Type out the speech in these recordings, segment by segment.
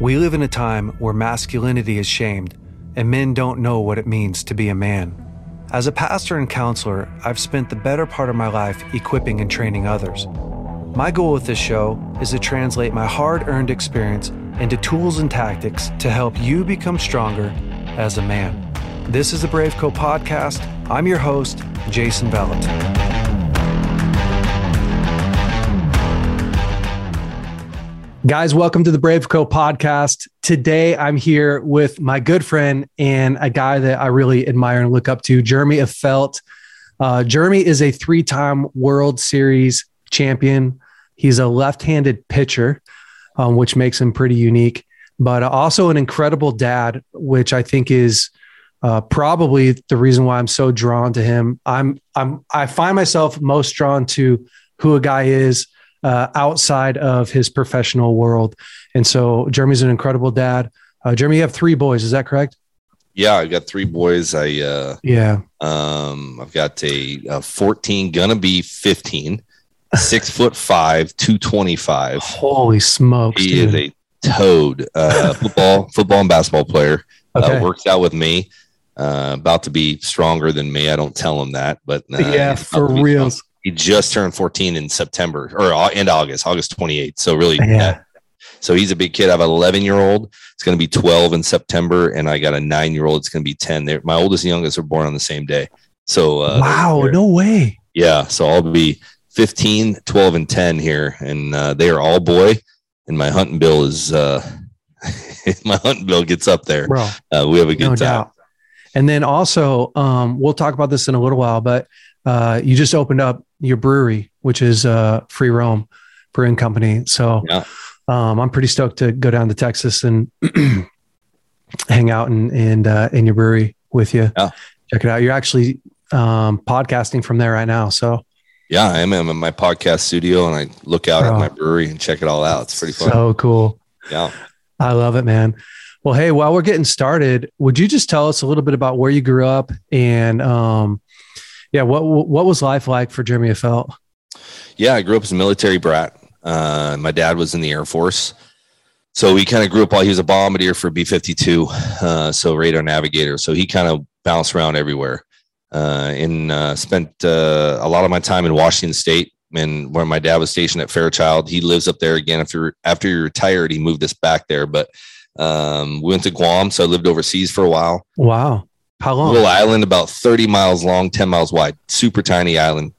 We live in a time where masculinity is shamed and men don't know what it means to be a man. As a pastor and counselor, I've spent the better part of my life equipping and training others. My goal with this show is to translate my hard earned experience into tools and tactics to help you become stronger as a man. This is the Brave Co podcast. I'm your host, Jason Bellet. Guys, welcome to the Brave Co podcast. Today I'm here with my good friend and a guy that I really admire and look up to, Jeremy Affeldt. Uh, Jeremy is a three time World Series champion. He's a left handed pitcher, um, which makes him pretty unique, but also an incredible dad, which I think is uh, probably the reason why I'm so drawn to him. I'm, I'm, I find myself most drawn to who a guy is uh, outside of his professional world. And so Jeremy's an incredible dad. Uh, Jeremy, you have three boys. Is that correct? Yeah, I've got three boys. I uh, yeah. Um, I've got a, a 14, gonna be 15, six foot five, 225. Holy smokes. He dude. is a toad. Uh, football, football and basketball player. Uh, okay. Uh, works out with me. Uh, about to be stronger than me. I don't tell him that, but uh, yeah, for real. He just turned 14 in September or in August, August 28th. So really, yeah. so he's a big kid. I have an 11 year old. It's going to be 12 in September, and I got a nine year old. It's going to be 10. They're, my oldest and youngest are born on the same day. So uh, wow, no way. Yeah, so I'll be 15, 12, and 10 here, and uh, they are all boy. And my hunting bill is uh, my hunting bill gets up there. Bro, uh, we have a good no time. Doubt. And then also, um, we'll talk about this in a little while, but uh, you just opened up your brewery, which is uh, Free Roam Brewing Company. So yeah. um, I'm pretty stoked to go down to Texas and hang out in in, uh, in your brewery with you. Yeah. Check it out. You're actually um, podcasting from there right now. So yeah, I am. I'm in my podcast studio and I look out at my brewery and check it all out. It's pretty fun. So cool. Yeah. I love it, man. Well, hey, while we're getting started, would you just tell us a little bit about where you grew up and um, yeah, what what was life like for Jeremy Affeldt? Yeah, I grew up as a military brat. Uh, my dad was in the Air Force, so we kind of grew up while he was a bombardier for B fifty two, uh, so radar navigator. So he kind of bounced around everywhere, uh, and uh, spent uh, a lot of my time in Washington State. And where my dad was stationed at Fairchild, he lives up there again. After after he retired, he moved us back there, but um, we went to Guam, so I lived overseas for a while. Wow. How long? Little island, about 30 miles long, 10 miles wide, super tiny island.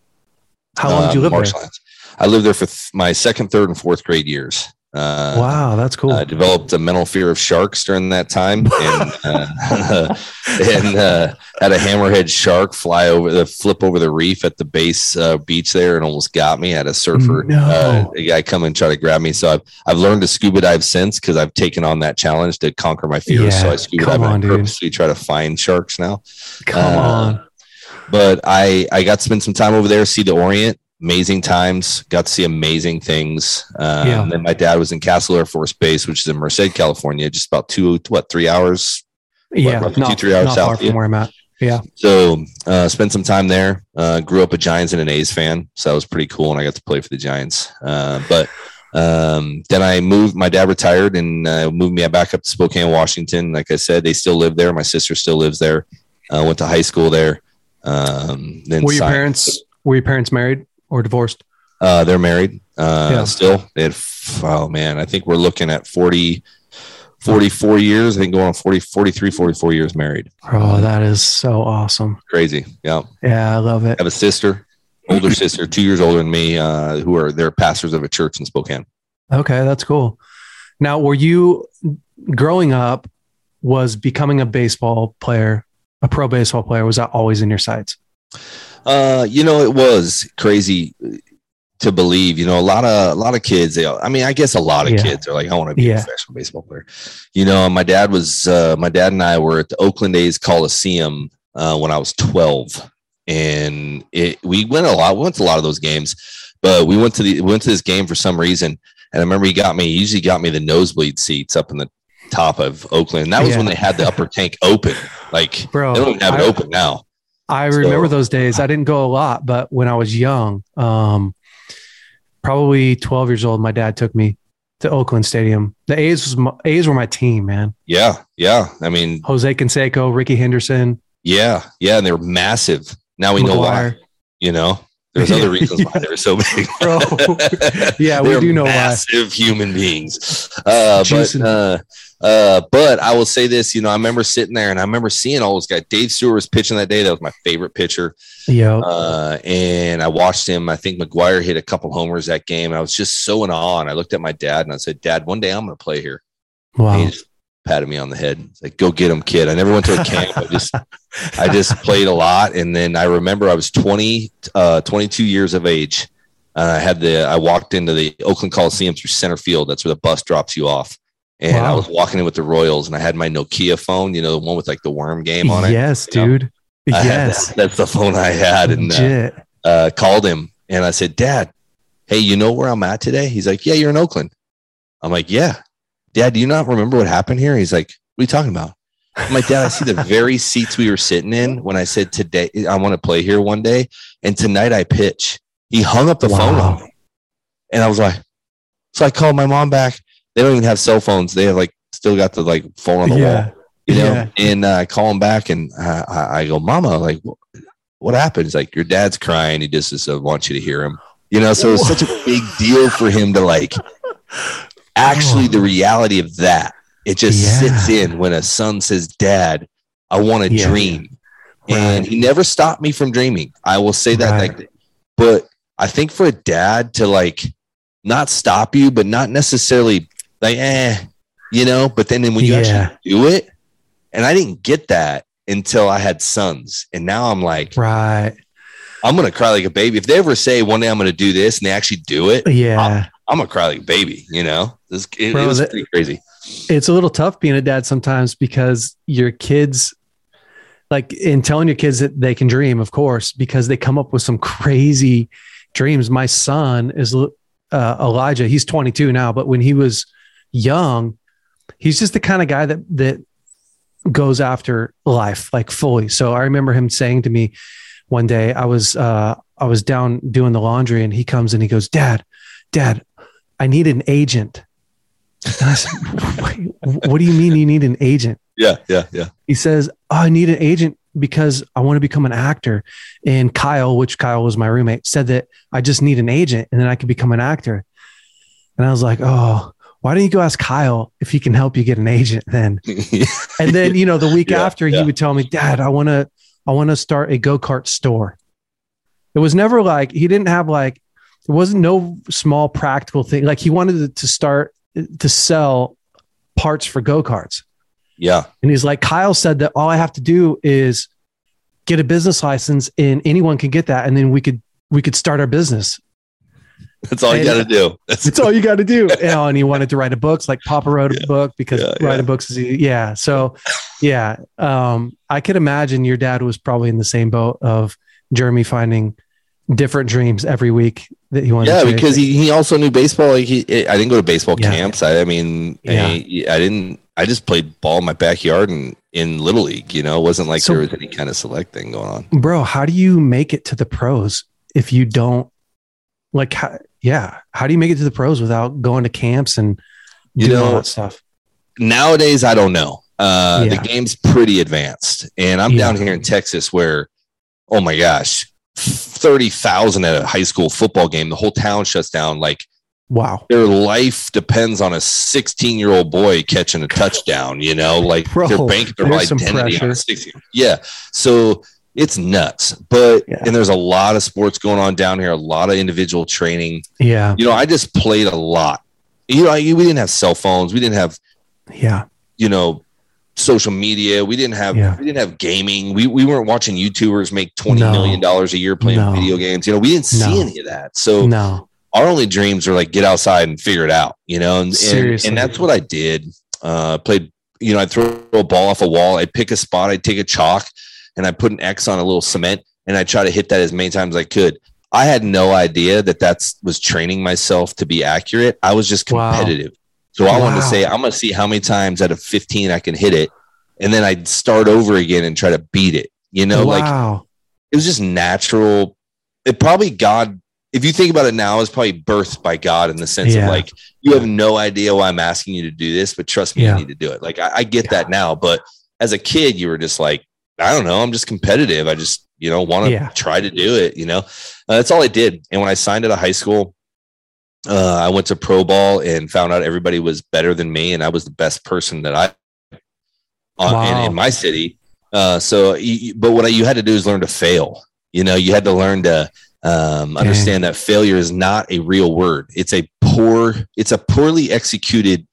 How long did you live there? I lived there for th- my second, third, and fourth grade years. Uh, wow, that's cool. I developed a mental fear of sharks during that time, and, uh, and uh, had a hammerhead shark fly over the flip over the reef at the base uh, beach there, and almost got me. I had a surfer, no. Uh, a guy come and try to grab me. So I've I've learned to scuba dive since because I've taken on that challenge to conquer my fears. Yeah, so I scuba dive on, and purposely try to find sharks now. Come uh, on. But I I got to spend some time over there, see the Orient, amazing times, got to see amazing things. Um, yeah. And then my dad was in Castle Air Force Base, which is in Merced, California, just about two, what, three hours? Yeah, what, not, two, three hours not south far from where I'm at. Yeah. So uh, spent some time there. Uh, grew up a Giants and an A's fan, so that was pretty cool, and I got to play for the Giants. Uh, but um, then I moved. My dad retired and uh, moved me back up to Spokane, Washington. Like I said, they still live there. My sister still lives there. Uh, went to high school there. Um, then were your parents were your parents married? Or divorced? Uh, they're married uh, yeah. still. They had, oh man, I think we're looking at 40, 44 years. I think going on 40, 43, 44 years married. Oh, that is so awesome. Crazy. Yeah. Yeah, I love it. I have a sister, older sister, two years older than me, uh, who are they're pastors of a church in Spokane. Okay, that's cool. Now, were you growing up? Was becoming a baseball player, a pro baseball player, was that always in your sights? Uh, you know, it was crazy to believe. You know, a lot of a lot of kids. They, I mean, I guess a lot of yeah. kids are like, I want to be yeah. a professional baseball player. You know, my dad was. Uh, my dad and I were at the Oakland A's Coliseum uh, when I was twelve, and it, we went a lot. We went to a lot of those games, but we went to the we went to this game for some reason. And I remember he got me. He usually got me the nosebleed seats up in the top of Oakland. And that was yeah. when they had the upper tank open. Like, Bro, they don't have it open now. I remember so, those days. I didn't go a lot, but when I was young, um, probably 12 years old, my dad took me to Oakland Stadium. The A's was my, A's were my team, man. Yeah, yeah. I mean, Jose Canseco, Rickey Henderson. Yeah, yeah, and they were massive. Now we McGwire. know why. You know, there's other reasons why they're so big. Bro, yeah, we do know massive why. Massive human beings. Uh, but uh, uh, but I will say this, you know, I remember sitting there and I remember seeing all those guys. Dave Stewart was pitching that day. That was my favorite pitcher. Yeah. Uh, and I watched him. I think McGwire hit a couple homers that game. I was just so in awe. And I looked at my dad and I said, Dad, one day I'm going to play here. Wow. he just patted me on the head. It's like, go get him, kid. I never went to a camp. I just, I just played a lot. And then I remember I was 20, uh, 22 years of age. Uh, I had the, I walked into the Oakland Coliseum through center field. That's where the bus drops you off and wow. I was walking in with the Royals, and I had my Nokia phone, you know, the one with like the worm game on it. Yes, dude. Know? Yes, that. that's the phone I had, and uh, uh, called him, and I said, "Dad, hey, you know where I'm at today?" He's like, "Yeah, you're in Oakland." I'm like, "Yeah, Dad, do you not remember what happened here?" He's like, "What are you talking about?" I'm like, Dad, I see the very seats we were sitting in when I said today I want to play here one day, and tonight I pitch. He hung up the wow. phone on me, and I was like, so I called my mom back they don't even have cell phones. They have like still got the like phone on the yeah. wall, you know. Yeah. And uh, I call him back and I, I, go, "Mama, like, what happened?" He's like, "Your dad's crying. He just, just uh, wants you to hear him." You know, so it's such a big deal for him to like. Actually, the reality of that it just yeah. sits in when a son says, "Dad, I want to dream," right. and he never stopped me from dreaming. I will say that, right. like, but I think for a dad to like not stop you, but not necessarily like, eh, you know, but then when you yeah. actually do it, and I didn't get that until I had sons. And now I'm like, right. I'm gonna cry like a baby. If they ever say one day I'm gonna do this and they actually do it, yeah, I'm, I'm gonna cry like a baby. You know, this it, Bro, it was that, pretty crazy. It's a little tough being a dad sometimes because your kids, like, in telling your kids that they can dream, of course, because they come up with some crazy dreams. My son is uh, Elijah. He's 22 now, but when he was young, he's just the kind of guy that that goes after life like fully. So I remember him saying to me one day, I was uh, I was down doing the laundry, and he comes and he goes, "Dad, Dad, I need an agent." And I said, "What do you mean you need an agent?" Yeah, yeah, yeah. He says, oh, "I need an agent because I want to become an actor." And Kyle, which Kyle was my roommate, said that I just need an agent, and then I could become an actor. And I was like, "Oh." why don't you go ask Kyle if he can help you get an agent then? and then, you know, the week yeah, after yeah. he would tell me, dad, I want to, I want to start a go-kart store. It was never like, he didn't have like, it wasn't no small practical thing. Like he wanted to start to sell parts for go-karts. Yeah. And he's like, Kyle said that all I have to do is get a business license and anyone can get that. And then we could, we could start our business. That's all you got to do. That's, That's all you got to do. You know, and he wanted to write a book, like Papa wrote a book because yeah, writing yeah. books is yeah. So yeah, um, I could imagine your dad was probably in the same boat of Jeremy finding different dreams every week that he wanted. Yeah, because he, he also knew baseball. Like he, I didn't go to baseball yeah. camps. I, I mean, yeah. I, I, didn't. I just played ball in my backyard and in little league. You know, it wasn't like so, there was any kind of select thing going on. Bro, how do you make it to the pros if you don't like? How, yeah, how do you make it to the pros without going to camps and you doing know, all that stuff? Nowadays, I don't know. Uh, yeah. The game's pretty advanced, and I'm down here in Texas where, oh my gosh, thirty thousand at a high school football game. The whole town shuts down. Like, wow, their life depends on a 16 year old boy catching a touchdown. You know, like Bro, they're banking their identity on 16. Yeah, so it's nuts. But yeah. and there's a lot of sports going on down here, a lot of individual training. Yeah. You know, I just played a lot. You know, we didn't have cell phones. We didn't have yeah, you know, social media. We didn't have yeah. we didn't have gaming. We we weren't watching YouTubers make twenty no. million dollars a year playing no. video games. You know, we didn't see no. any of that. So no. our only dreams are like get outside and figure it out, you know, and, and, and that's what I did. Uh played, you know, I'd throw a ball off a wall, I'd pick a spot, I'd take a chalk, and I put an X on a little cement and I try to hit that as many times as I could. I had no idea that that was training myself to be accurate. I was just competitive. Wow. So I wow. wanted to say, I'm going to see how many times out of 15 I can hit it. And then I'd start over again and try to beat it. You know, wow. like it was just natural. It probably God if you think about it now, it's probably birthed by God in the sense yeah. of like you have no idea why I'm asking you to do this, but trust me, yeah. you need to do it. Like I, I get yeah. that now, but as a kid, you were just like, I don't know, I'm just competitive. I just you know want to try to do it. You know, uh, that's all I did. And when I signed out of high school, uh, I went to pro ball and found out everybody was better than me, and I was the best person that I on, wow. in, in, my city. Uh, so, you, but what I, you had to do is learn to fail. You know, you had to learn to um, understand that failure is not a real word. It's a poor, it's a poorly executed,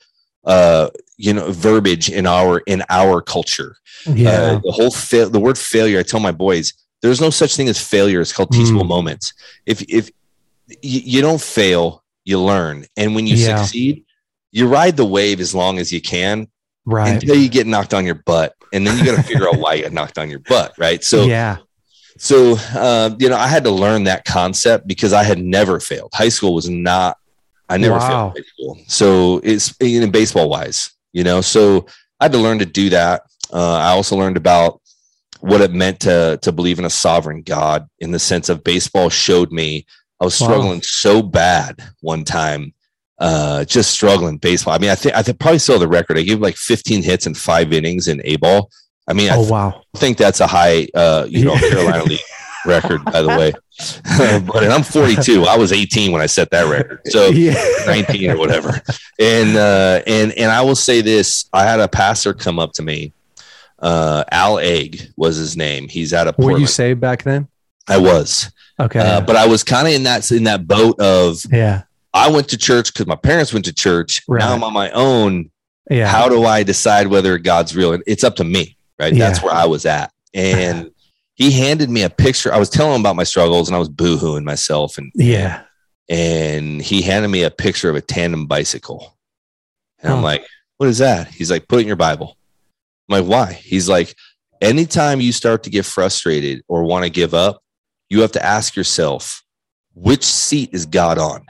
uh, you know, verbiage in our in our culture. Yeah, uh, the whole fail, the word failure. I tell my boys, there's no such thing as failure. It's called teachable mm. moments. If if you, you don't fail, you learn. And when you yeah. succeed, you ride the wave as long as you can right. until you get knocked on your butt. And then you got to figure out why you got knocked on your butt right? So yeah. so uh, you know i had to learn that concept because i had never failed. High school was not i never wow. failed high school. So it's in baseball wise you know? So i had to learn to do that. Uh, i also learned about what it meant to to believe in a sovereign god in the sense of baseball showed me I was struggling wow. so bad one time, uh, just struggling baseball. I mean, I think I think probably still the record. I gave like 15 hits in five innings in A ball. I mean, I oh, wow. think that's a high, uh, you know, Carolina League record, by the way. but I'm 42. I was 18 when I set that record, so yeah. 19 or whatever. And uh, and and I will say this: I had a passer come up to me. Uh, Al Egg was his name. He's out of. Portland. Were you saved back then? I was. Okay. Uh, but I was kind of in that in that boat of yeah. I went to church because my parents went to church. Right. Now I'm on my own. Yeah. How do I decide whether God's real? And it's up to me, right? Yeah. That's where I was at. And he handed me a picture. I was telling him about my struggles and I was boohooing myself. And yeah. And he handed me a picture of a tandem bicycle. And I'm like, what is that? He's like, put it in your Bible. I'm like, why? He's like, anytime you start to get frustrated or want to give up, you have to ask yourself, which seat is God on?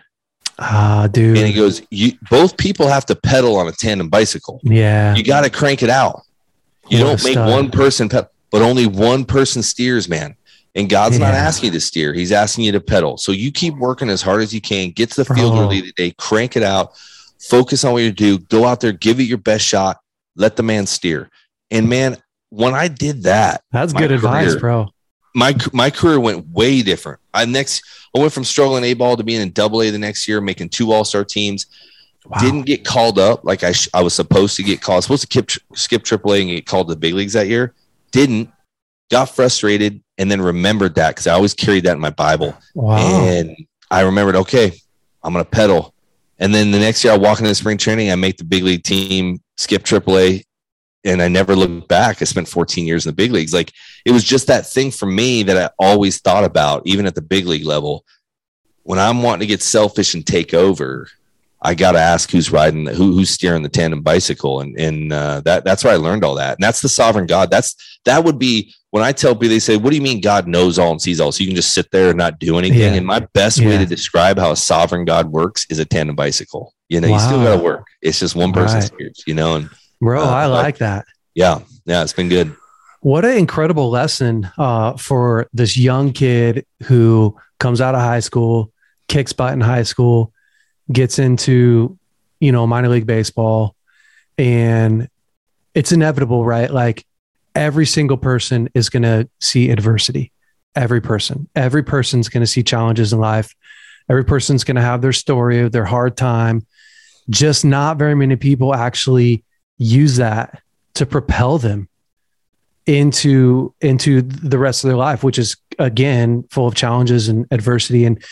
Ah, dude. And he goes, you both people have to pedal on a tandem bicycle. Yeah. You got to crank it out. You what don't make one person pedal, but only one person steers, man. And God's yeah. not asking you to steer, He's asking you to pedal. So you keep working as hard as you can, get to the Bro. field early today, crank it out, focus on what you do, go out there, give it your best shot, let the man steer. And man, when I did that, that's good career, advice, bro my my career went way different. I next I went from struggling A ball to being in Double A the next year, making two All Star teams. Wow. Didn't get called up like I sh- I was supposed to get called. I was supposed to skip skip Triple A and get called to the big leagues that year. Didn't. Got frustrated and then remembered that because I always carried that in my Bible. Wow. And I remembered, okay, I'm gonna pedal. And then the next year I walk into the spring training, I make the big league team, skip Triple A, and I never looked back. I spent 14 years in the big leagues. Like it was just that thing for me that I always thought about, even at the big league level. When I'm wanting to get selfish and take over, I got to ask who's riding, the, who, who's steering the tandem bicycle, and and uh, that that's where I learned all that. And that's the sovereign God. That's that would be when I tell people they say, "What do you mean God knows all and sees all?" So you can just sit there and not do anything. Yeah. And my best yeah. way to describe how a sovereign God works is a tandem bicycle. You know, wow. you still got to work. It's just one person right. steers. You know, and Bro, uh, I like that. Yeah. Yeah. It's been good. What an incredible lesson uh, for this young kid who comes out of high school, kicks butt in high school, gets into, you know, minor league baseball. And it's inevitable, right? Like every single person is going to see adversity. Every person, every person's going to see challenges in life. Every person's going to have their story of their hard time. Just not very many people actually use that to propel them into into the rest of their life which is again full of challenges and adversity and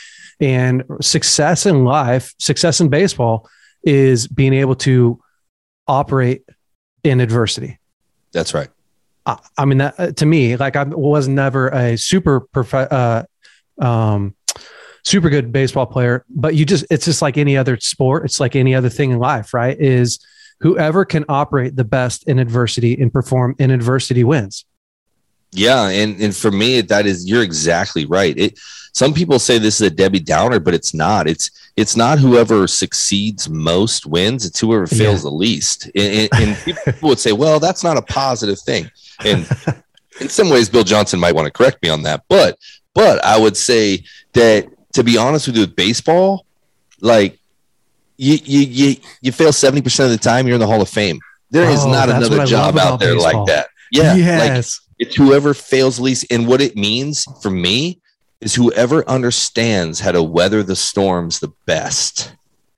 and success in life success in baseball is being able to operate in adversity. That's right. I, I mean that to me like i was never a super prof- uh, um, super good baseball player but you just it's just like any other sport. It's like any other thing in life right? Is whoever can operate the best in adversity and perform in adversity wins. Yeah, and and for me, that is you're exactly right. It some people say this is a Debbie Downer, but it's not. It's it's not whoever succeeds most wins. It's whoever fails yeah. the least. And, and people would say, well, that's not a positive thing. And in some ways, Bill Johnson might want to correct me on that. But but I would say that to be honest with you, with baseball, like you you you, you fail 70% of the time, you're in the Hall of Fame. There is oh, not another job out there baseball. like that. Yeah. Yes. Like it's whoever fails least. And what it means for me is whoever understands how to weather the storms the best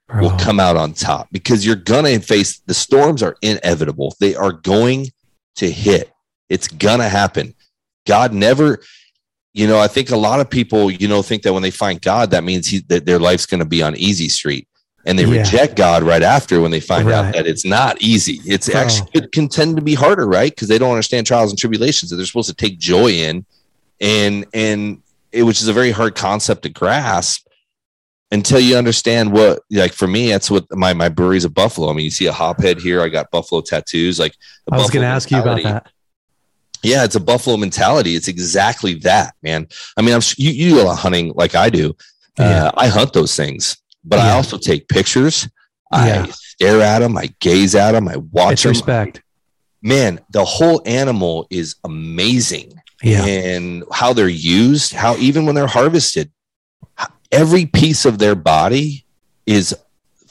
Bro. will come out on top because you're gonna face the storms are inevitable. They are going to hit. It's gonna happen. God never, you know, I think a lot of people, you know, think that when they find God, that means he, that their life's going to be on easy street. And they yeah. reject God right after when they find right. out that it's not easy. It's oh. actually it can tend to be harder, right? Because they don't understand trials and tribulations that they're supposed to take joy in, and and it, which is a very hard concept to grasp until you understand what like for me that's what my my brewery's a buffalo i mean you see a hophead here i got buffalo tattoos like i was going to ask you about that yeah it's a buffalo mentality it's exactly that man i mean i'm you, you do a lot hunting like i do yeah. uh, i hunt those things but yeah. i also take pictures yeah. i stare at them i gaze at them i watch it's them respect man the whole animal is amazing yeah. and how they're used how even when they're harvested every piece of their body is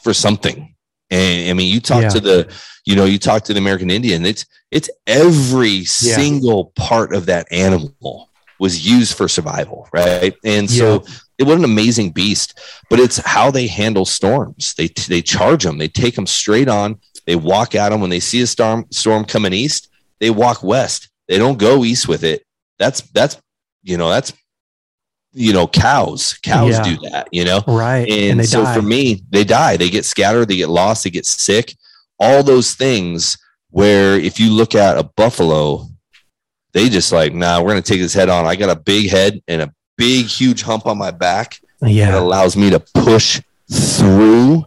for something. And I mean, you talk yeah. to the, you know, you talk to the American Indian, it's it's every yeah. single part of that animal was used for survival, right? And so yeah. It was an amazing beast, but it's how they handle storms. They they charge them, they take them straight on, they walk at them when they see a storm storm coming east, they walk west. They don't go east with it. That's that's you know, that's you know cows. Cows yeah. do that you know? Right. And, and so die. for me they die. They get scattered. They get lost. They get sick. All those things where if you look at a buffalo they just like nah we're gonna take his head on. I got a big head and a big huge hump on my back yeah that allows me to push through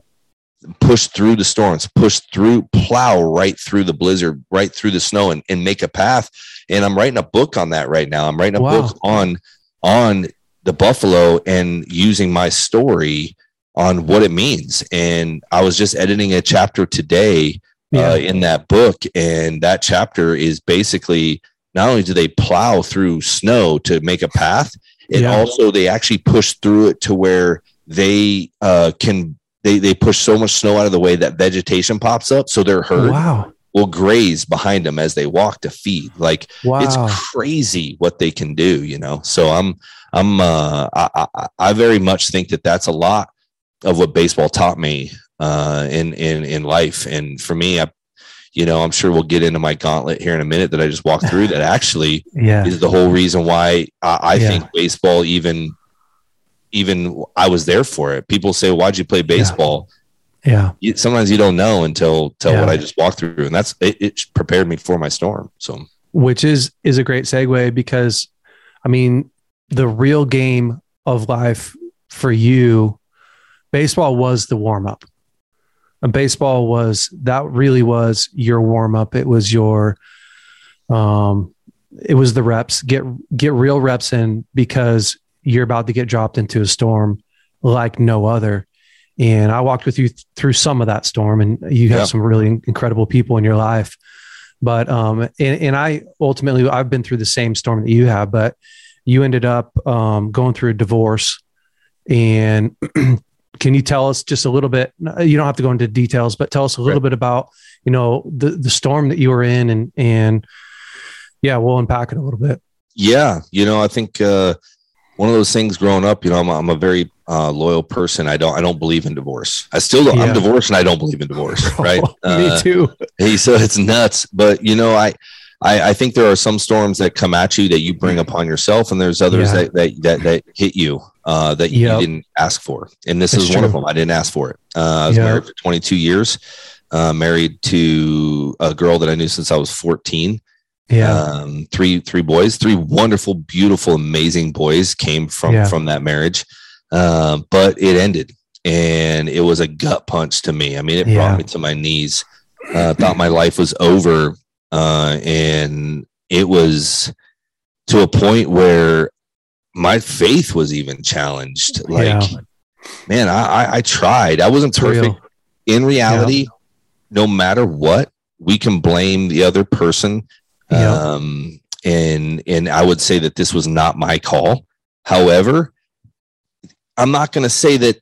push through the storms push through plow right through the blizzard right through the snow and, and make a path and i'm writing a book on that right now i'm writing a wow. book on on the buffalo and using my story on what it means. And I was just editing a chapter today uh, yeah. uh, in that book, and that chapter is basically not only do they plow through snow to make a path, and yeah. also they actually push through it to where they uh, can they they push so much snow out of the way that vegetation pops up, so their herd wow. will graze behind them as they walk to feed. Like wow. it's crazy what they can do, you know. So I'm I'm uh, I, I, I very much think that that's a lot of what baseball taught me uh, in in in life. And for me, I, you know, I'm sure we'll get into my gauntlet here in a minute that I just walked through. that actually yeah. is the whole reason why I, I yeah. think baseball even even I was there for it. People say, "Why'd you play baseball?" Yeah. You, sometimes you don't know until until yeah. what I just walked through, and that's it, it prepared me for my storm. So, which is is a great segue because, I mean, the real game of life for you, baseball was the warm up. And baseball was that really was your warm up. It was your, um, it was the reps. Get get real reps in because you're about to get dropped into a storm like no other. And I walked with you th- through some of that storm, and you have yeah. some really incredible people in your life. But um, and, and I ultimately I've been through the same storm that you have, but you ended up um, going through a divorce. And can you tell us just a little bit? You don't have to go into details, but tell us a little right. bit about you know the the storm that you were in, and and yeah, we'll unpack it a little bit. Yeah, you know, I think uh, one of those things growing up. You know, I'm, I'm a very uh, loyal person. I don't I don't believe in divorce. I still don't, yeah. I'm divorced and I don't believe in divorce. Right? Me uh, too. Hey, so it's nuts. But you know, I I, I, think there are some storms that come at you that you bring upon yourself, and there's others yeah. that, that, that that hit you uh, that you yep. didn't ask for. And this That's is true. one of them. I didn't ask for it. Uh, I was yep. married for 22 years, uh, married to a girl that I knew since I was 14. Yeah, um, three three boys, three wonderful, beautiful, amazing boys came from yeah. from that marriage, uh, but it ended, and it was a gut punch to me. I mean, it yeah. brought me to my knees. Uh, thought my life was over uh, and it was to a point where my faith was even challenged. Like, yeah. man, I, I, I tried. I wasn't perfect. Real. In reality, yeah. no matter what, we can blame the other person. Yeah. Um, and and I would say that this was not my call. However, I'm not going to say that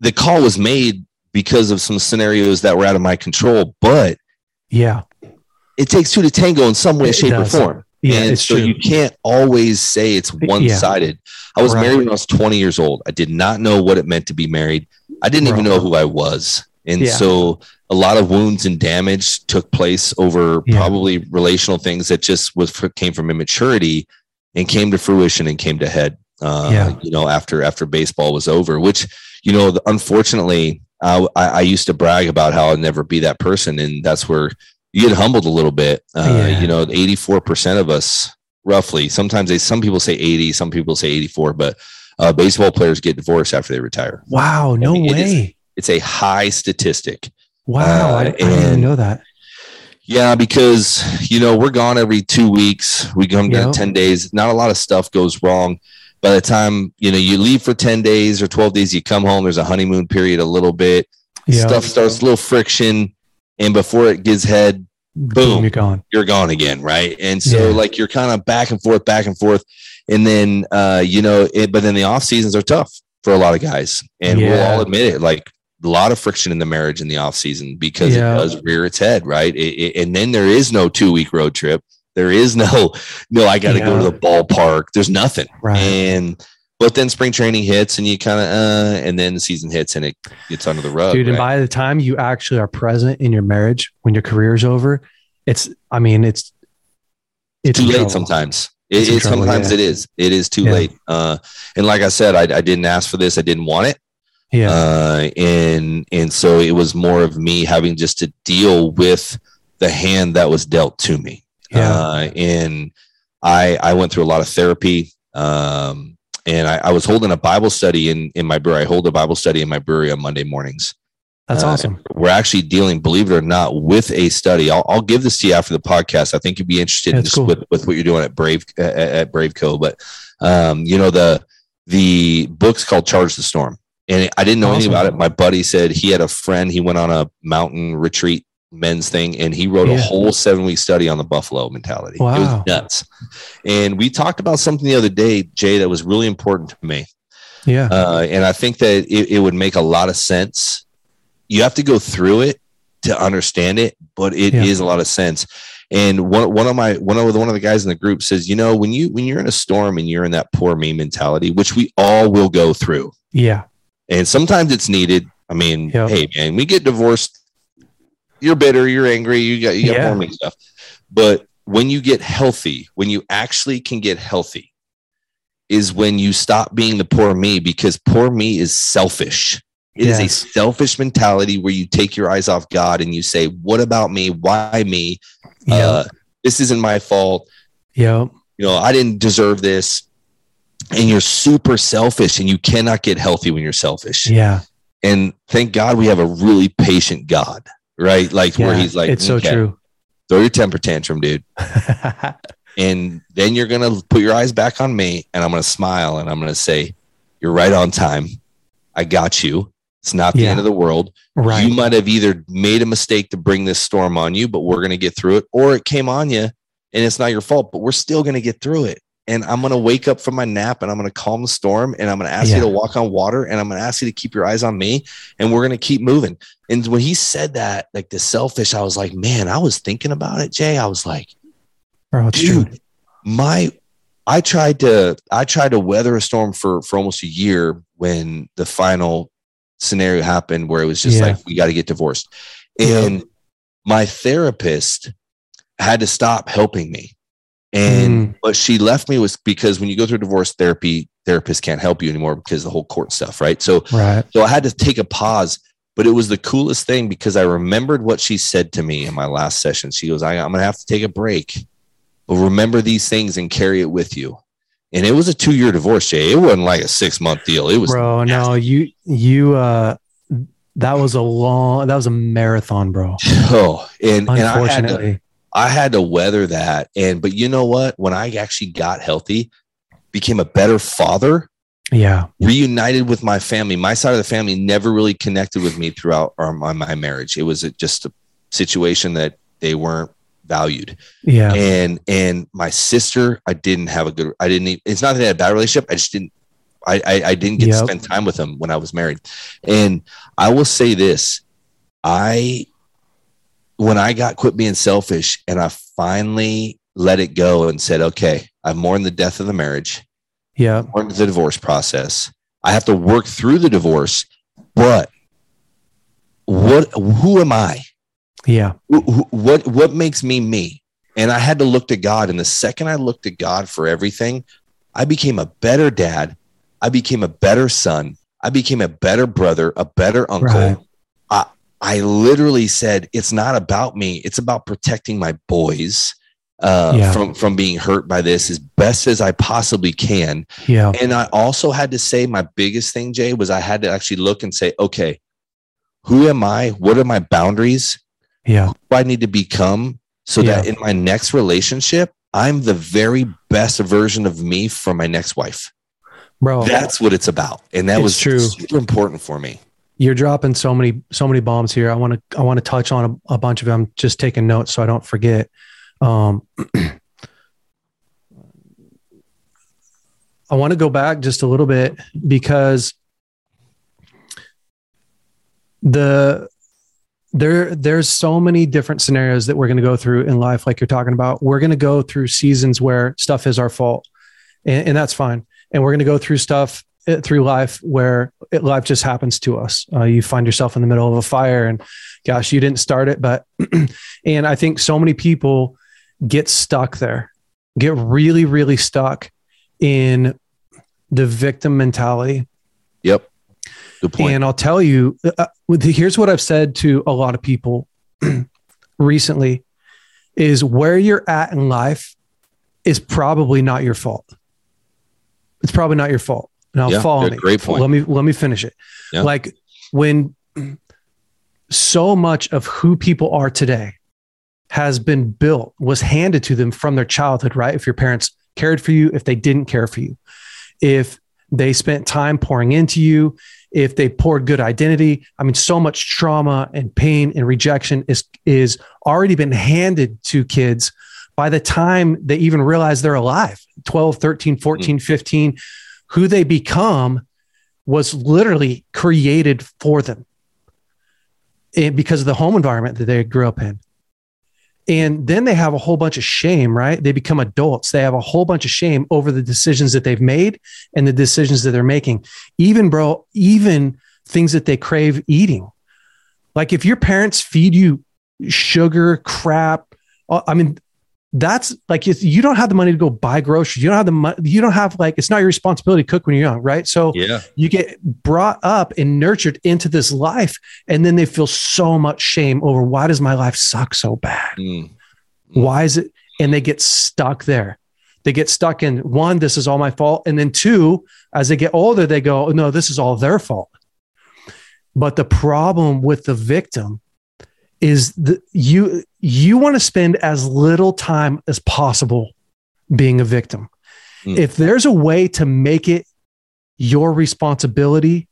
the call was made because of some scenarios that were out of my control, but yeah, it takes two to tango in some way, shape, or form. Yeah, and so true. you can't always say it's one sided. Yeah. I was right. married when I was 20 years old. I did not know what it meant to be married. I didn't Bro. even know who I was. And yeah. so a lot of wounds and damage took place over yeah. probably relational things that just was came from immaturity and came to fruition and came to head. Uh, yeah. you know, after after baseball was over, which you know, unfortunately, I, I used to brag about how I'd never be that person, and that's where you get humbled a little bit. Uh, yeah. You know, eighty four percent of us, roughly. Sometimes they, some people say eighty, some people say eighty four, but uh, baseball players get divorced after they retire. Wow, no I mean, way. It is, it's a high statistic. Wow, uh, I, I didn't even know that. Yeah, because you know we're gone every two weeks. We come down yep. ten days. Not a lot of stuff goes wrong. By the time you know you leave for ten days or twelve days, you come home. There's a honeymoon period, a little bit. Yep. Stuff starts a little friction, and before it gets head, boom, you're gone. You're gone again, right? And so yeah. like you're kind of back and forth, back and forth, and then uh, you know, it, but then the off seasons are tough for a lot of guys, and yeah. we'll all admit it. Like a lot of friction in the marriage in the off season because yeah. it does rear its head, right? It, it, and then there is no two week road trip. There is no, no, I got to go to the ballpark. There's nothing. Right. And, but then spring training hits and you kind of, uh, and then the season hits and it gets under the rug. Dude, right? and by the time you actually are present in your marriage, when your career's over, it's, I mean, it's, it's too late trouble. sometimes. It, it trouble, sometimes yeah. it is. It is too yeah. late. Uh, and like I said, I, I didn't ask for this. I didn't want it. Yeah. Uh, and and so it was more of me having just to deal with the hand that was dealt to me. Yeah. Uh, and I I went through a lot of therapy. Um, and I, I, was holding a Bible study in in my brewery. I hold a Bible study in my brewery on Monday mornings. That's uh, awesome. We're actually dealing, believe it or not, with a study. I'll, I'll give this to you after the podcast. I think you'd be interested in cool. with, with what you're doing at Brave at, at Braveco. But um, you know the the book's called Charge the Storm and I didn't know awesome. anything about it. My buddy said he had a friend. He went on a mountain retreat men's thing, and he wrote yeah. a whole seven week study on the buffalo mentality. Wow. It was nuts. And we talked about something the other day, Jay, that was really important to me. Yeah. Uh, and I think that it, it would make a lot of sense. You have to go through it to understand it, but it yeah. is a lot of sense. And one, one of my one of the one of the guys in the group says, you know, when you when you're in a storm and you're in that poor me mentality, which we all will go through. Yeah and sometimes it's needed. I mean, yep. hey man, we get divorced. You're bitter, you're angry, you got you got yeah. forming stuff. But when you get healthy, when you actually can get healthy, is when you stop being the poor me because poor me is selfish. It is a selfish mentality where you take your eyes off God and you say, What about me? Why me? Uh, this isn't my fault. Yeah. You know, I didn't deserve this and you're super selfish and you cannot get healthy when you're selfish. Yeah. And thank God we have a really patient God, right? Like yeah, where he's like, it's so true. Throw your temper tantrum, dude. and then you're going to put your eyes back on me and I'm going to smile and I'm going to say, You're right on time. I got you. It's not the yeah. end of the world. Right. You might have either made a mistake to bring this storm on you, but we're going to get through it, or it came on you and it's not your fault, but we're still going to get through it and I'm going to wake up from my nap and I'm going to calm the storm and I'm going to ask yeah. you to walk on water and I'm going to ask you to keep your eyes on me and we're going to keep moving. And when he said that, like the selfish, I was like, man, I was thinking about it, Jay. I was like, Bro, dude, true. my, I tried to, I tried to weather a storm for, for almost a year when the final scenario happened where it was just yeah. like, we got to get divorced. And yeah. my therapist had to stop helping me and mm. what she left me was because when you go through divorce therapy, therapists can't help you anymore because the whole court stuff, right? So, right. so I had to take a pause, but it was the coolest thing because I remembered what she said to me in my last session. She goes, I, I'm going to have to take a break, but remember these things and carry it with you. And it was a two year divorce, Jay. It wasn't like a six month deal. It was, bro. Nasty. No, you, you, uh, that was a long, that was a marathon, bro. Oh, and, and I had to, I had to weather that. And, but you know what? When I actually got healthy, became a better father. Yeah. Reunited with my family. My side of the family never really connected with me throughout our, my, marriage. It was just a situation that they weren't valued. Yeah. And, and my sister, I didn't have a good, I didn't, even, it's not that I had a bad relationship. I just didn't, I, I, I didn't get yep. to spend time with them when I was married. And I will say this I, when I got quit being selfish and I finally let it go and said, okay, I've mourned the death of the marriage. Yeah. Mourned the divorce process. I have to work through the divorce, but what, who am I? Yeah. What, what makes me me? And I had to look to God. And the second I looked to God for everything, I became a better dad. I became a better son. I became a better brother, a better uncle. Right. I, literally said, it's not about me. It's about protecting my boys uh, yeah. from from being hurt by this as best as I possibly can. Yeah. And I also had to say my biggest thing, Jay, was I had to actually look and say, okay, who am I? What are my boundaries? Yeah. Who I need to become so yeah. that in my next relationship, I'm the very best version of me for my next wife. Bro, that's what it's about. And that was true. super important for me. You're dropping so many, so many bombs here. I want to, I want to touch on a, a bunch of them, just taking notes so I don't forget. Um, I want to go back just a little bit because the there there's so many different scenarios that we're going to go through in life like you're talking about we're going to go through seasons where stuff is our fault and, and that's fine and we're going to go through stuff through life where it, life just happens to us uh, you find yourself in the middle of a fire and gosh you didn't start it but and i think so many people get stuck there get really really stuck in the victim mentality yep Good point. And I'll tell you, uh, here's what I've said to a lot of people recently is where you're at in life is probably not your fault. It's probably not your fault. Now yeah, follow me. Great point. Let me let me finish it. Yeah. Like when so much of who people are today has been built, was handed to them from their childhood, right? If your parents cared for you, if they didn't care for you, if they spent time pouring into you, if they poured good identity. I mean, so much trauma and pain and rejection is is already been handed to kids by the time they even realize they're alive 12 13 14 mm. 15 who they become was literally created for them and because of the home environment that they grew up in and then they have a whole bunch of shame, right? They become adults. They have a whole bunch of shame over the decisions that they've made and the decisions that they're making. Even, bro, even things that they crave eating. Like if your parents feed you sugar, crap, uh, I mean, that's like you don't have the money to go buy groceries. You don't have the money. You don't have like it's not your responsibility to cook when you're young, right? So yeah, you get brought up and nurtured into this life, and then they feel so much shame over why does my life suck so bad? Mm. Why is it? And they get stuck there. They get stuck in one, this is all my fault, and then two, as they get older, they go, no, this is all their fault. But the problem with the victim is that you you want to spend as little time as possible being a victim. Mm. If there's a way to make it your responsibility,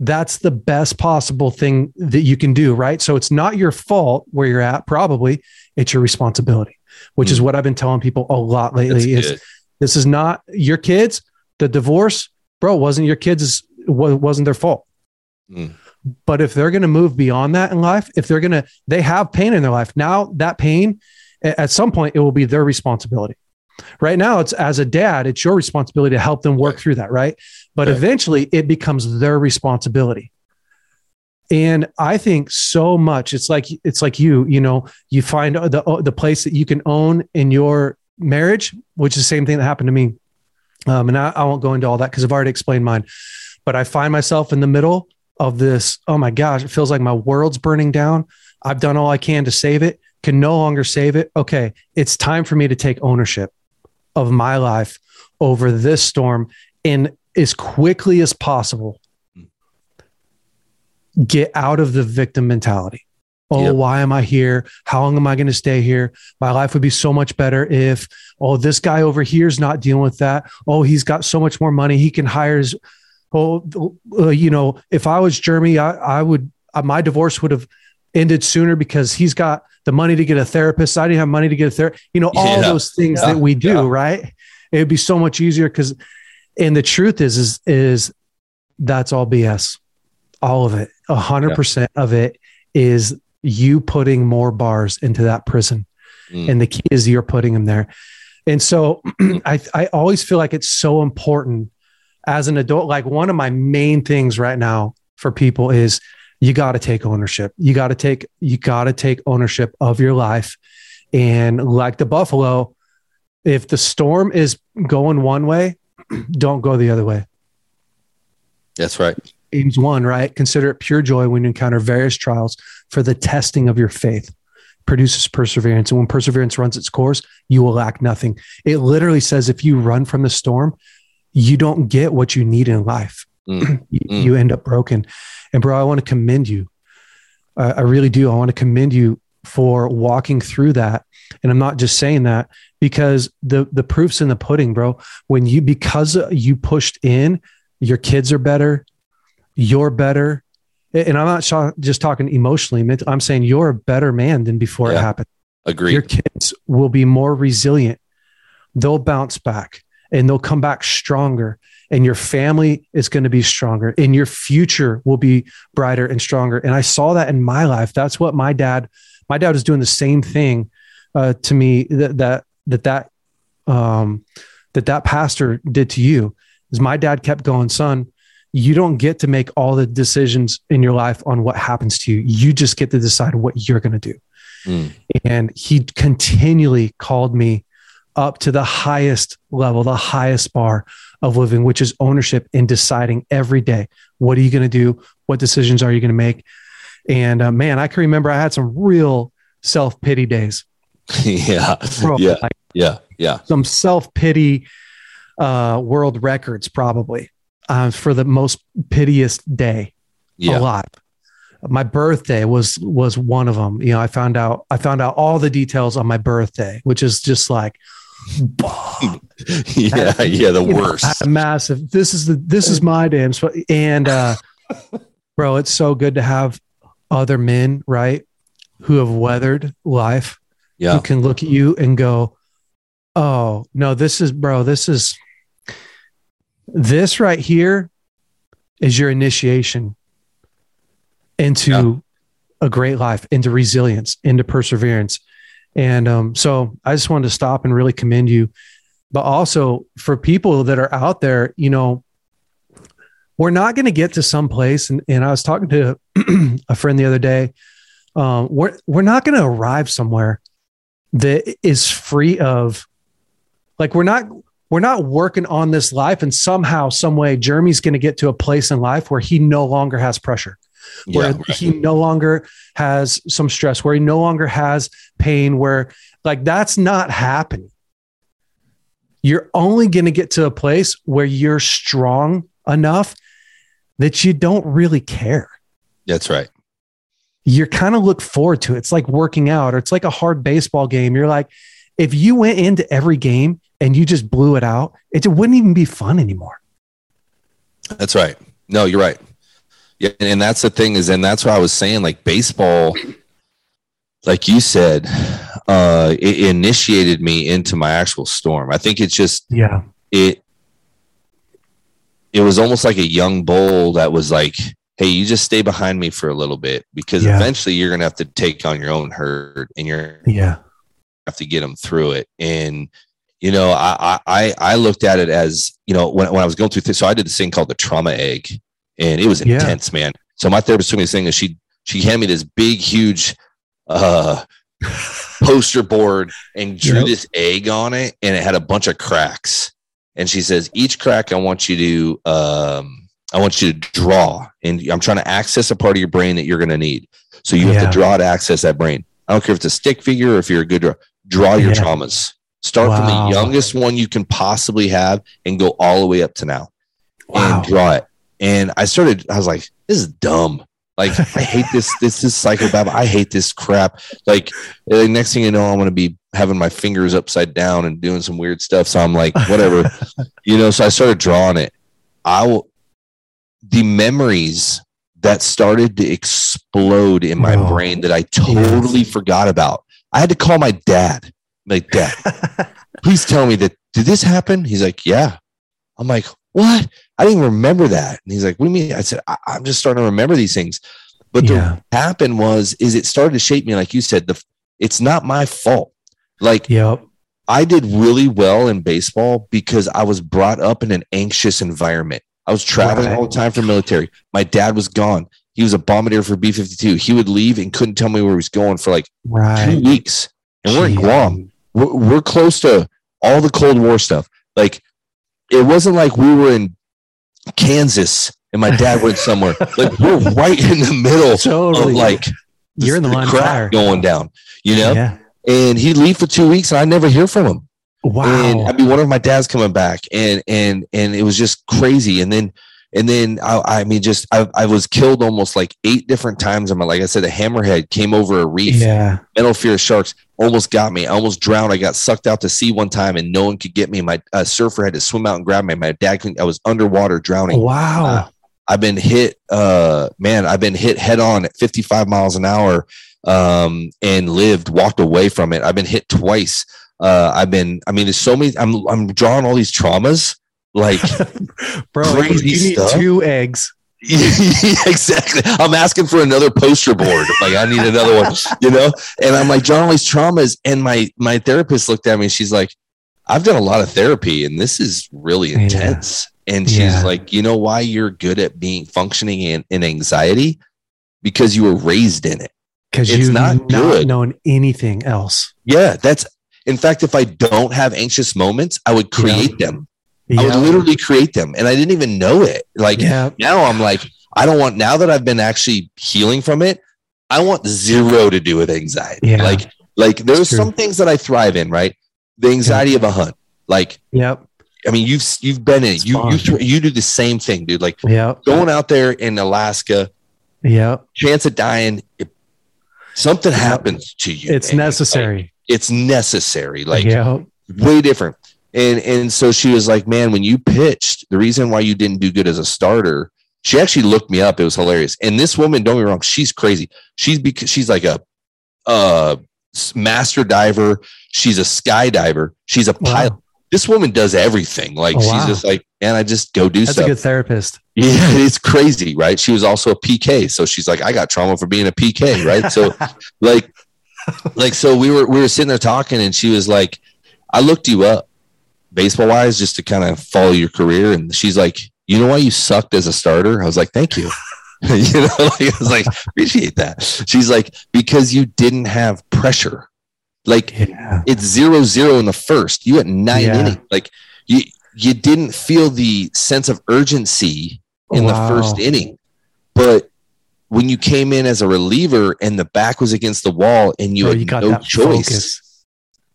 that's the best possible thing that you can do, right? So it's not your fault where you're at, probably it's your responsibility, which mm. is what I've been telling people a lot lately is this is not your kids, the divorce, bro, wasn't your kids wasn't their fault. Mm. But if they're going to move beyond that in life, if they're going to, they have pain in their life. Now, that pain, at some point, it will be their responsibility. Right now, it's as a dad, it's your responsibility to help them work right. through that. Right. But right. eventually, it becomes their responsibility. And I think so much. It's like it's like you, you know, you find the the place that you can own in your marriage, which is the same thing that happened to me. Um, and I, I won't go into all that because I've already explained mine. But I find myself in the middle of this oh my gosh it feels like my world's burning down. I've done all i can to save it can no longer save it. Okay it's time for me to take ownership of my life over this storm and as quickly as possible get out of the victim mentality. Oh yep. why am i here? How long am i going to stay here? My life would be so much better if oh this guy over here is not dealing with that. Oh he's got so much more money. He can hire his well, uh, you know, if I was Jeremy, I, I would, uh, my divorce would have ended sooner because he's got the money to get a therapist. I didn't have money to get a therapist. You know, all yeah. those things yeah. that we do, yeah. right? It'd be so much easier because And the truth is, is, is that's all BS. All of it. A hundred percent of it is you putting more bars into that prison. Mm. And the key is you're putting them there. And so I, I always feel like it's so important as an adult. Like one of my main things right now for people is you got to take ownership. You got to take, you got to take ownership of your life. And like the Buffalo, if the storm is going one way, don't go the other way. That's right. James 1, right? Consider it pure joy when you encounter various trials for the testing of your faith produces perseverance. And when perseverance runs its course, you will lack nothing. It literally says if you run from the storm, you don't get what you need in life. Mm. you, mm. you, end up broken. And bro, I want to commend you. Uh, I really do. I want to commend you for walking through that. And I'm not just saying that because the the proof's in the pudding, bro. When you because you pushed in, your kids are better, you're better, and I'm not just talking emotionally. I'm saying you're a better man than before yeah. it happened. Agree. Your kids will be more resilient. They'll bounce back and they'll come back stronger. And your family is going to be stronger and your future will be brighter and stronger. And I saw that in my life. That's what my dad, my dad was doing the same thing uh, to me that, that, that, that, um, that that pastor did to you is my dad kept going, son, you don't get to make all the decisions in your life on what happens to you. You just get to decide what you're going to do. Mm. And he continually called me up to the highest level, the highest bar of living, which is ownership in deciding every day what are you going to do? What decisions are you going to make? And uh, man, I can remember I had some real self pity days. yeah. Bro, yeah. Like yeah. Yeah. Some self pity uh, world records, probably uh, for the most piteous day yeah. alive. My birthday was was one of them. You know, I found out I found out all the details on my birthday, which is just like, yeah, yeah, the worst. Know, massive. This is the this is my damn. Spot. And uh, bro, it's so good to have other men, right, who have weathered life, yeah, who can look at you and go, "Oh no, this is bro, this is this right here is your initiation into yeah. a great life, into resilience, into perseverance. And um, so I just wanted to stop and really commend you. But also for people that are out there, you know, we're not going to get to some place. And, and I was talking to a friend the other day. Um, we're, we're not going to arrive somewhere that is free of like, we're not, we're not working on this life and somehow some way jeremy's going to get to a place in life where he no longer has pressure where yeah, right. he no longer has some stress where he no longer has pain where like that's not happening you're only going to get to a place where you're strong enough that you don't really care that's right you're kind of look forward to it it's like working out or it's like a hard baseball game you're like if you went into every game and you just blew it out, it wouldn't even be fun anymore. That's right. No, you're right. Yeah, and that's the thing is, and that's what I was saying. Like baseball, like you said, uh, it initiated me into my actual storm. I think it's just yeah, it it was almost like a young bull that was like, "Hey, you just stay behind me for a little bit because yeah. eventually you're gonna have to take on your own herd, and you're yeah have to get them through it." And you know, I, I, I looked at it as, you know, when, when I was going through this, so I did this thing called the trauma egg and it was intense, yeah. man. So my therapist told me this thing and she, she handed me this big, huge, uh, poster board and drew yep. this egg on it and it had a bunch of cracks. And she says, each crack I want you to, um, I want you to draw and I'm trying to access a part of your brain that you're going to need. So you yeah. have to draw to access that brain. I don't care if it's a stick figure or if you're a good draw, draw your yeah. traumas. Start wow. from the youngest one you can possibly have and go all the way up to now wow. and draw it. And I started, I was like, this is dumb. Like, I hate this. This is psychobab. I hate this crap. Like, the next thing you know, I'm going to be having my fingers upside down and doing some weird stuff. So I'm like, whatever, you know. So I started drawing it. I will, the memories that started to explode in my oh, brain that I totally yes. forgot about. I had to call my dad like, Dad, please tell me that did this happen? He's like, Yeah. I'm like, what? I didn't even remember that. And he's like, what do you mean? I said, I- am just starting to remember these things. But yeah. what happened was, is it started to shape me, like you said, the it's not my fault. Like, yep. I did really well in baseball because I was brought up in an anxious environment. I was traveling right. all the time for military. My dad was gone. He was a bombardier for B 52. He would leave and couldn't tell me where he was going for like right. two weeks. And we're in Guam. We're, we're close to all the Cold War stuff. Like, it wasn't like we were in Kansas and my dad went somewhere. like, we're right in the middle totally. of like, you're in the line fire going down, you know? Yeah. And he'd leave for two weeks and I never hear from him. Wow. And I mean, one of my dad's coming back and, and, and it was just crazy. And then, and then I, I mean, just I, I was killed almost like eight different times. I'm like I said, a hammerhead came over a reef. Yeah, metal fear sharks almost got me. I almost drowned. I got sucked out to sea one time, and no one could get me. My uh, surfer had to swim out and grab me. My dad couldn't. I was underwater drowning. Wow. Uh, I've been hit. Uh, man, I've been hit head on at 55 miles an hour, um, and lived, walked away from it. I've been hit twice. Uh, I've been. I mean, there's so many. I'm I'm drawing all these traumas like bro crazy you need stuff. two eggs exactly. I'm asking for another poster board. Like I need another one, you know. And I'm like John these traumas, and my my therapist looked at me. and She's like, "I've done a lot of therapy, and this is really intense." Yeah. And she's yeah. like, "You know why you're good at being functioning in, in anxiety? Because you were raised in it. Because you've not, not good. known anything else. Yeah, that's. In fact, if I don't have anxious moments, I would create yeah. them yeah. I would literally create them and I didn't even know it. Like yeah. now I'm like, I don't want, now that I've been actually healing from it, I want zero to do with anxiety. Yeah. Like, like there's some things that I thrive in, right? The anxiety yeah. of a hunt. Like, yep. I mean, you've, you've been in, you, you, you do the same thing, dude. Like yep. going out there in Alaska, yeah, chance of dying, it, something happens to you. It's man. necessary. Like, it's necessary. Like yep. way different. And and so she was like, "Man, when you pitched, the reason why you didn't do good as a starter." She actually looked me up. It was hilarious. And this woman, don't get me wrong, she's crazy. She's because she's like a uh master diver. She's a skydiver. She's a pilot. Wow. This woman does everything. Like oh, she's wow. just like, and I just go do That's stuff. a good therapist. Yeah, it's crazy, right? She was also a PK, so she's like, I got trauma for being a PK, right? So, like, like so we were we were sitting there talking, and she was like, I looked you up baseball wise, just to kind of follow your career. And she's like, you know why you sucked as a starter? I was like, thank you. you know, like, I was like, appreciate that. She's like, because you didn't have pressure. Like yeah. it's zero zero in the first. You had nine yeah. innings. Like you you didn't feel the sense of urgency in wow. the first inning. But when you came in as a reliever and the back was against the wall and you oh, had you no choice, focus.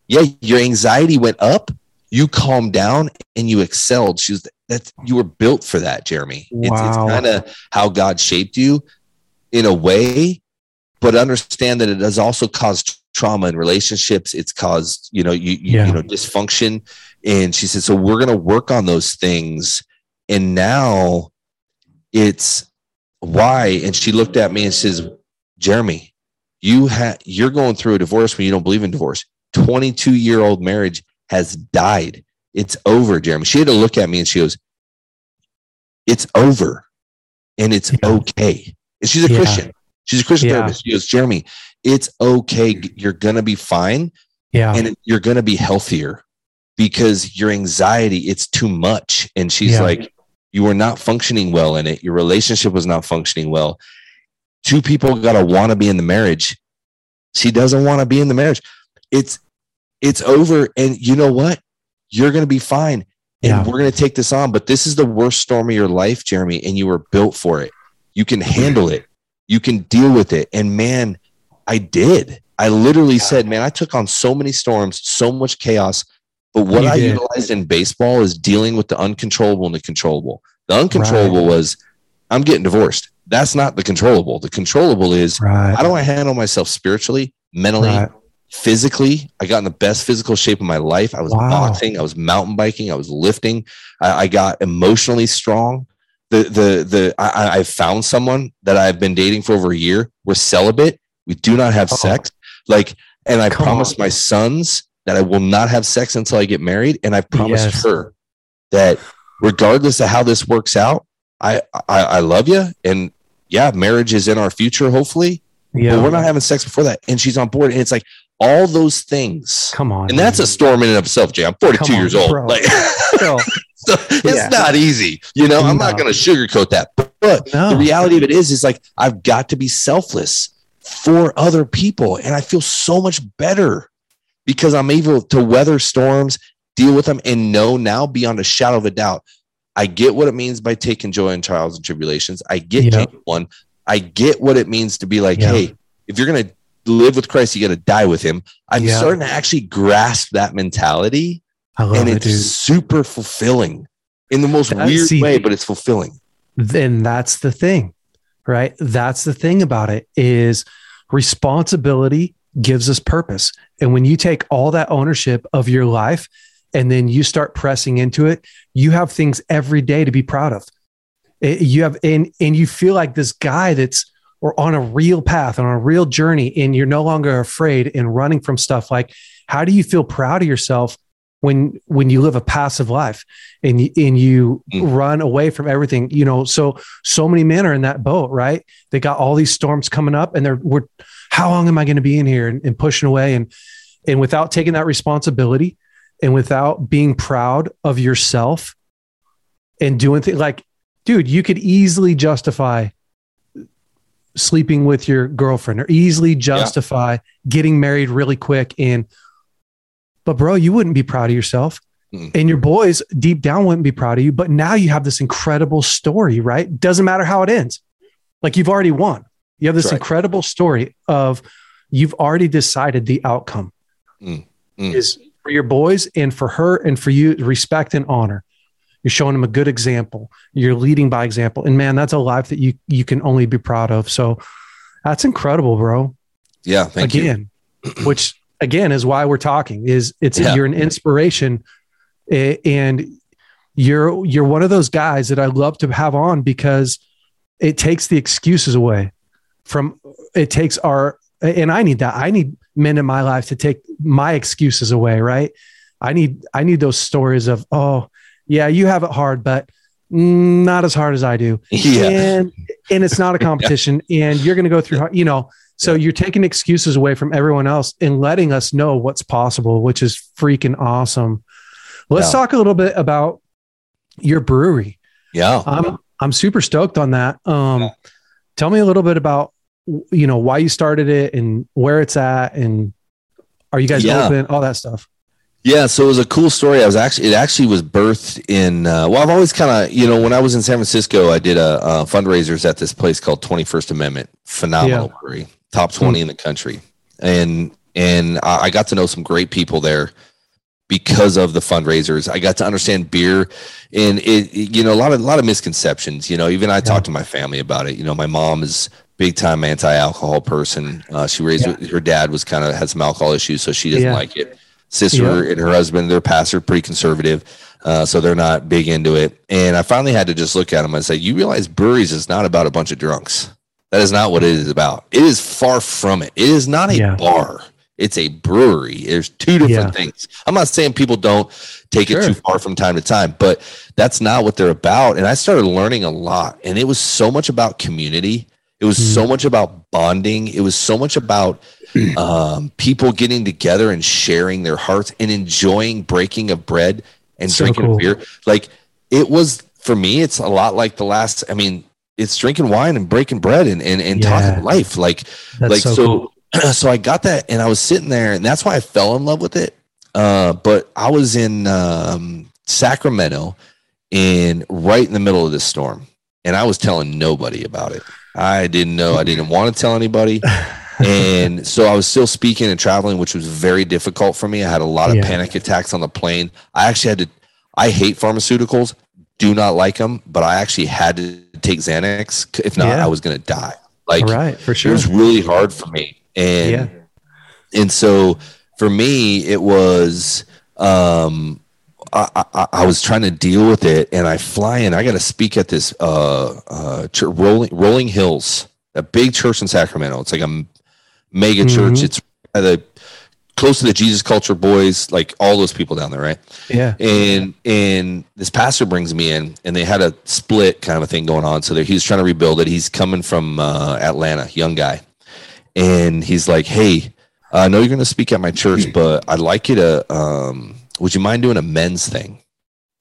yeah, your anxiety went up you calmed down and you excelled. She was that you were built for that, Jeremy. Wow. It's, it's kind of how God shaped you in a way, but understand that it has also caused trauma in relationships. It's caused, you know, you, you, yeah. you know, dysfunction. And she said, so we're going to work on those things. And now it's why. And she looked at me and says, Jeremy, you have, you're going through a divorce when you don't believe in divorce. 22 year old marriage has died. It's over, Jeremy. She had to look at me and she goes, It's over and it's yeah. okay. And she's a yeah. Christian. She's a Christian yeah. therapist. She goes, Jeremy, it's okay. You're going to be fine. Yeah. And you're going to be healthier because your anxiety, it's too much. And she's like, You were not functioning well in it. Your relationship was not functioning well. Two people got to want to be in the marriage. She doesn't want to be in the marriage. It's it's over. And you know what? You're going to be fine. And yeah. we're going to take this on. But this is the worst storm of your life, Jeremy, and you were built for it. You can handle it, you can deal with it. And man, I did. I literally yeah. said, man, I took on so many storms, so much chaos. But what you I did. utilized in baseball is dealing with the uncontrollable and the controllable. The uncontrollable right. was I'm getting divorced. That's not the controllable. The controllable is right. how do I handle myself spiritually, mentally, right physically i got in the best physical shape of my life i was wow. boxing i was mountain biking i was lifting I, I, got emotionally strong the the the I, I found someone that i've been dating for over a year we're celibate we do not have oh. sex like and i Come promised on. my sons that i will not have sex until i get married and i promised yes. her that regardless of how this works out, I, I, I love you. And yeah, marriage is in our future, hopefully. Yeah. But we're not having sex before that. And she's on board. And it's like all those things. Come on. And man. that's a storm in and of itself, Jay. I'm 42 years old. Bro. Like so it's yeah. not easy. You know, I'm no. not going to sugarcoat that. But no. the reality of it is, is like I've got to be selfless for other people. And I feel so much better because I'm able to weather storms, deal with them, and know now beyond a shadow of a doubt. I get what it means by taking joy in trials and tribulations. I get yep. one. I get what it means to be like, yep. hey, if you're gonna live with Christ, you got to die with Him. I'm yep. starting to actually grasp that mentality, and it's it, super fulfilling in the most that's, weird see, way, but it's fulfilling. Then that's the thing, right? That's the thing about it is responsibility gives us purpose. And when you take all that ownership of your life and then you start pressing into it, you have things every day to be proud of. It, you have, and, and you feel like this guy that's or on a real path, on a real journey, and you're no longer afraid and running from stuff. Like, how do you feel proud of yourself when when you live a passive life and you, and you mm. run away from everything? You know, so so many men are in that boat, right? They got all these storms coming up, and they're we're how long am I going to be in here and, and pushing away and and without taking that responsibility and without being proud of yourself and doing things like, dude, you could easily justify sleeping with your girlfriend or easily justify yeah. getting married really quick and but bro you wouldn't be proud of yourself mm. and your boys deep down wouldn't be proud of you but now you have this incredible story right doesn't matter how it ends like you've already won you have this right. incredible story of you've already decided the outcome mm. Mm. is for your boys and for her and for you respect and honor you're showing them a good example you're leading by example and man that's a life that you you can only be proud of so that's incredible bro yeah again which again is why we're talking is it's yeah. you're an inspiration and you're you're one of those guys that I love to have on because it takes the excuses away from it takes our and I need that. I need men in my life to take my excuses away, right? I need I need those stories of, oh, yeah, you have it hard, but not as hard as I do. Yeah. And and it's not a competition yeah. and you're going to go through you know, so you're taking excuses away from everyone else and letting us know what's possible, which is freaking awesome. Let's yeah. talk a little bit about your brewery. Yeah. I'm I'm super stoked on that. Um yeah. tell me a little bit about you know why you started it and where it's at and are you guys yeah. open all that stuff yeah so it was a cool story i was actually it actually was birthed in uh, well i've always kind of you know when i was in san francisco i did a, a fundraisers at this place called 21st amendment phenomenal yeah. brewery top 20 mm. in the country and and I got to know some great people there because of the fundraisers. I got to understand beer and it, you know, a lot of, a lot of misconceptions, you know, even I yeah. talked to my family about it. You know, my mom is big time anti-alcohol person. Uh, she raised yeah. her dad was kind of had some alcohol issues, so she doesn't yeah. like it. Sister yeah. and her husband, their pastor, pretty conservative, uh, so they're not big into it. And I finally had to just look at them and say, "You realize breweries is not about a bunch of drunks. That is not what it is about. It is far from it. It is not a bar." It's a brewery. There's two different things. I'm not saying people don't take sure. it too far from time to time, but that's not what they're about. And I started learning a lot, and it was so much about community it was mm. so much about bonding. It was so much about um, people getting together and sharing their hearts and enjoying breaking of bread and so drinking cool. beer. Like it was for me, it's a lot like the last. I mean, it's drinking wine and breaking bread and and, and yeah. talking life. Like that's like so. so, cool. so I got that, and I was sitting there, and that's why I fell in love with it. Uh, but I was in um, Sacramento, in right in the middle of this storm, and I was telling nobody about it. I didn't know. I didn't want to tell anybody. and so I was still speaking and traveling, which was very difficult for me. I had a lot of yeah. panic attacks on the plane. I actually had to, I hate pharmaceuticals, do not like them, but I actually had to take Xanax. If not, yeah. I was going to die. Like, right, for sure. It was really hard for me. And, yeah. and so for me, it was, um, I, I, I, was trying to deal with it, and I fly in. I got to speak at this uh, uh, Rolling Rolling Hills, a big church in Sacramento. It's like a mega mm-hmm. church. It's the close to the Jesus Culture boys, like all those people down there, right? Yeah. And and this pastor brings me in, and they had a split kind of a thing going on. So he was trying to rebuild it. He's coming from uh, Atlanta, young guy, and he's like, "Hey, I know you're going to speak at my church, but I'd like you to. Um, would you mind doing a men's thing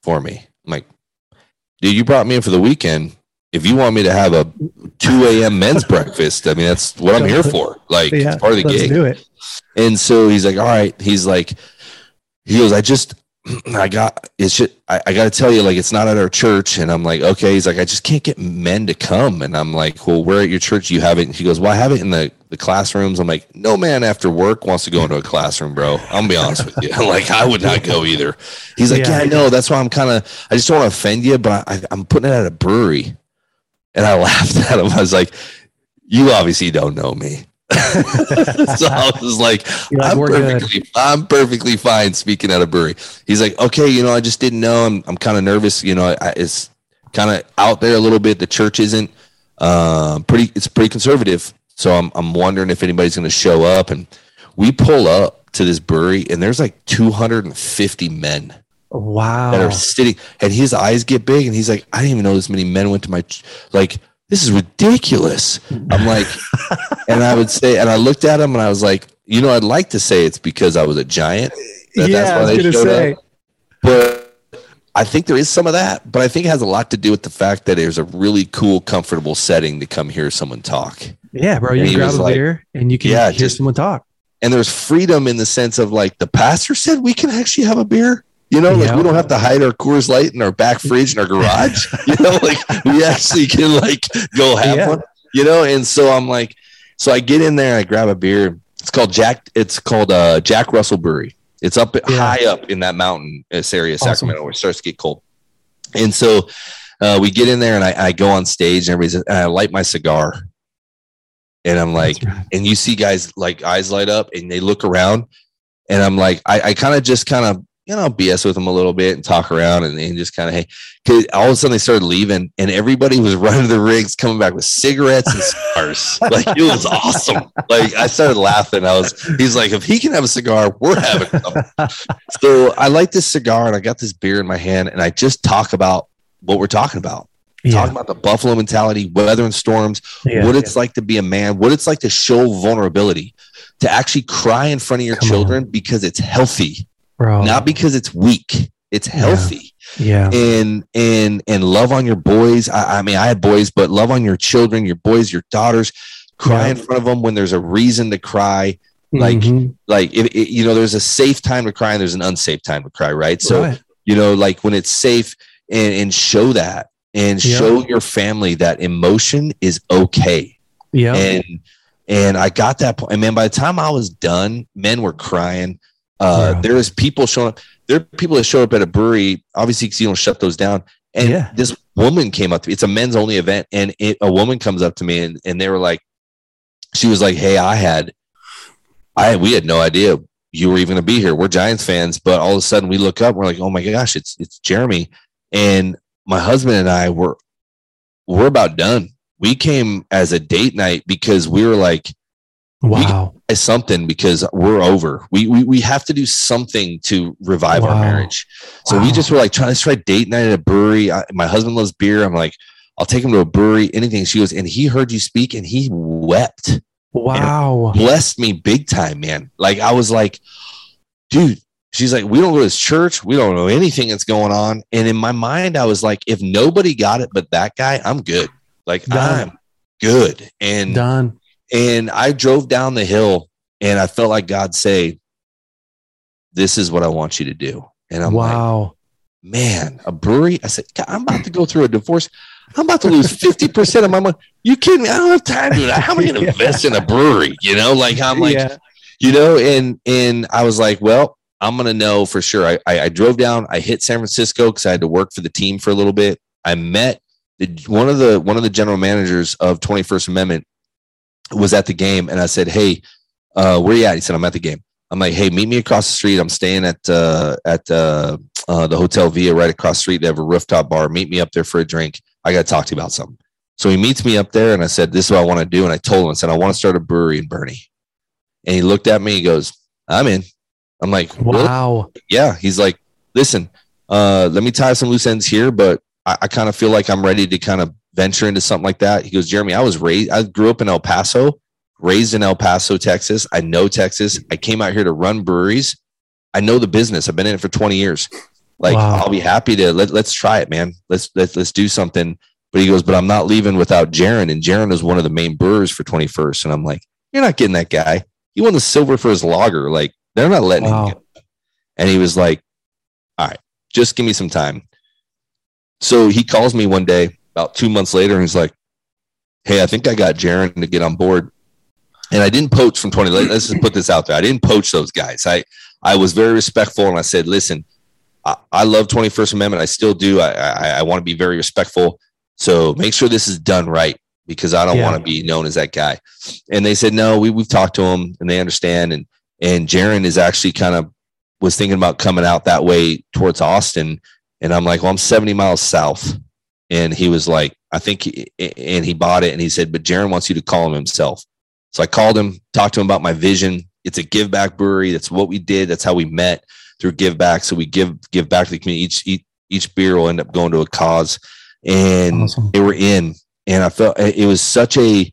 for me?" I'm like, "Dude, you brought me in for the weekend." If you want me to have a 2 a.m. men's breakfast, I mean, that's what I'm here for. Like, yeah, part of the gig. Do it. And so he's like, all right. He's like, he goes, I just, I got, it's just, I, I got to tell you, like, it's not at our church. And I'm like, okay. He's like, I just can't get men to come. And I'm like, well, where at your church you have it? And he goes, well, I have it in the, the classrooms. I'm like, no man after work wants to go into a classroom, bro. I'm gonna be honest with you. like, I would not go either. He's like, yeah, yeah I know. That's why I'm kind of, I just don't want to offend you, but I, I'm putting it at a brewery. And I laughed at him. I was like, you obviously don't know me. so I was like, I'm perfectly, I'm perfectly fine speaking at a brewery. He's like, okay, you know, I just didn't know. I'm, I'm kind of nervous. You know, I, it's kind of out there a little bit. The church isn't uh, pretty. It's pretty conservative. So I'm, I'm wondering if anybody's going to show up. And we pull up to this brewery, and there's like 250 men. Wow. That are sitting, and his eyes get big, and he's like, I didn't even know this many men went to my like this is ridiculous. I'm like, and I would say, and I looked at him and I was like, you know, I'd like to say it's because I was a giant. That, yeah, that's why they showed say. up. But I think there is some of that, but I think it has a lot to do with the fact that there's a really cool, comfortable setting to come hear someone talk. Yeah, bro. You grab a like, beer and you can yeah, hear just, someone talk. And there's freedom in the sense of like the pastor said we can actually have a beer. You know, like we don't have to hide our Coors Light in our back fridge in our garage. you know, like we actually can like go have yeah. one. You know, and so I'm like, so I get in there, I grab a beer. It's called Jack. It's called uh, Jack Russell Brewery. It's up yeah. high up in that mountain this area, awesome. Sacramento, where it starts to get cold. And so uh, we get in there, and I, I go on stage, and everybody's, and I light my cigar, and I'm like, right. and you see guys like eyes light up, and they look around, and I'm like, I, I kind of just kind of you know, I'll BS with them a little bit and talk around and, and just kind of, hey, cause all of a sudden they started leaving and everybody was running to the rigs, coming back with cigarettes and cigars. like it was awesome. Like I started laughing. I was, he's like, if he can have a cigar, we're having so I like this cigar and I got this beer in my hand and I just talk about what we're talking about. Yeah. Talking about the Buffalo mentality, weather and storms, yeah, what it's yeah. like to be a man, what it's like to show vulnerability, to actually cry in front of your Come children on. because it's healthy Bro. not because it's weak. It's healthy. Yeah. yeah. And and and love on your boys. I, I, mean, I had boys, but love on your children, your boys, your daughters. Cry yeah. in front of them when there's a reason to cry. Like mm-hmm. like if it, you know, there's a safe time to cry and there's an unsafe time to cry, right? So right. you know, like when it's safe and, and show that and yeah. show your family that emotion is okay. Yeah. And and I got that point. And man, by the time I was done, men were crying uh, yeah. There is people showing up. There are people that show up at a brewery, obviously, because you don't shut those down. And yeah. this woman came up to me. It's a men's only event, and it, a woman comes up to me, and, and they were like, she was like, "Hey, I had, I we had no idea you were even going to be here. We're Giants fans, but all of a sudden we look up, we're like, oh my gosh, it's it's Jeremy." And my husband and I were we're about done. We came as a date night because we were like, Wow. something because we're over. We, we we have to do something to revive wow. our marriage. So wow. we just were like trying to try date night at a brewery. I, my husband loves beer. I'm like, I'll take him to a brewery, anything. She goes, and he heard you speak and he wept. Wow. blessed me big time, man. Like I was like, dude, she's like, we don't go to church. We don't know anything that's going on. And in my mind, I was like, if nobody got it but that guy, I'm good. Like Done. I'm good. And done. And I drove down the hill and I felt like God say, This is what I want you to do. And I'm like, wow. like, man, a brewery. I said, I'm about to go through a divorce. I'm about to lose 50% of my money. You kidding me? I don't have time to do that. How am I going to invest in a brewery? You know, like I'm like, yeah. you know, and and I was like, well, I'm gonna know for sure. I, I, I drove down, I hit San Francisco because I had to work for the team for a little bit. I met the, one of the one of the general managers of 21st Amendment was at the game and I said, Hey, uh, where you at? He said, I'm at the game. I'm like, Hey, meet me across the street. I'm staying at, uh, at, uh, uh, the Hotel Via right across the street. They have a rooftop bar. Meet me up there for a drink. I got to talk to you about something. So he meets me up there and I said, This is what I want to do. And I told him, I said, I want to start a brewery in Boerne. And he looked at me. He goes, I'm in. I'm like, wow. Yeah. He's like, listen, uh, let me tie some loose ends here, but I, I kind of feel like I'm ready to kind of venture into something like that. He goes, Jeremy, I was raised, I grew up in El Paso, raised in El Paso, Texas. I know Texas. I came out here to run breweries. I know the business. I've been in it for 20 years. Like, wow. I'll be happy to let, let's try it, man. Let's, let's, let's do something. But he goes, but I'm not leaving without Jaron. And Jaron is one of the main brewers for 21st. And I'm like, you're not getting that guy. He won the silver for his lager. Like, they're not letting wow. him. Get and he was like, all right, just give me some time. So he calls me one day about two months later and he's like, Hey, I think I got Jaron to get on board. And I didn't poach from 20. Let's just put this out there. I didn't poach those guys. I, I was very respectful and I said, listen, I, I love 21st Amendment. I still do. I, I, I want to be very respectful. So make sure this is done right because I don't yeah. want to be known as that guy. And they said, no, we, we've talked to them and they understand. And, and Jaron is actually kind of was thinking about coming out that way towards Austin. And I'm like, well, I'm 70 miles south. And he was like, I think, he, and he bought it. And he said, but Jaron wants you to call him himself. So I called him, talked to him about my vision. It's a give back brewery. That's what we did. That's how we met through give back. So we give, give back to the community. Each, each, each beer will end up going to a cause. And awesome. they were in. And I felt it was such a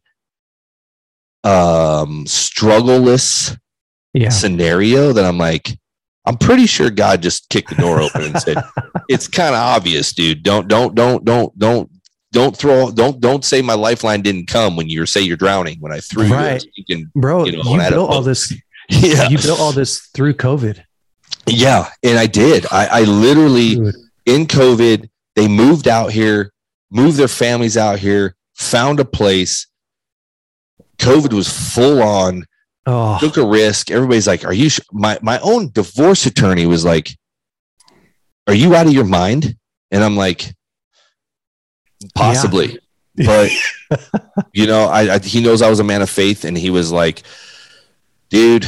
um, struggleless yeah. scenario that I'm like, I'm pretty sure God just kicked the door open and said, "It's kind of obvious, dude. Don't don't don't don't don't don't throw don't don't say my lifeline didn't come when you say you're drowning when I threw right. you, can, bro. You, know, you built all this. Yeah, you built all this through COVID. Yeah, and I did. I, I literally Dude. in COVID they moved out here, moved their families out here, found a place. COVID was full on oh. took a risk. Everybody's like, "Are you?" Sh-? My my own divorce attorney was like, "Are you out of your mind?" And I'm like, "Possibly." Yeah. but you know, I, I he knows I was a man of faith, and he was like, "Dude,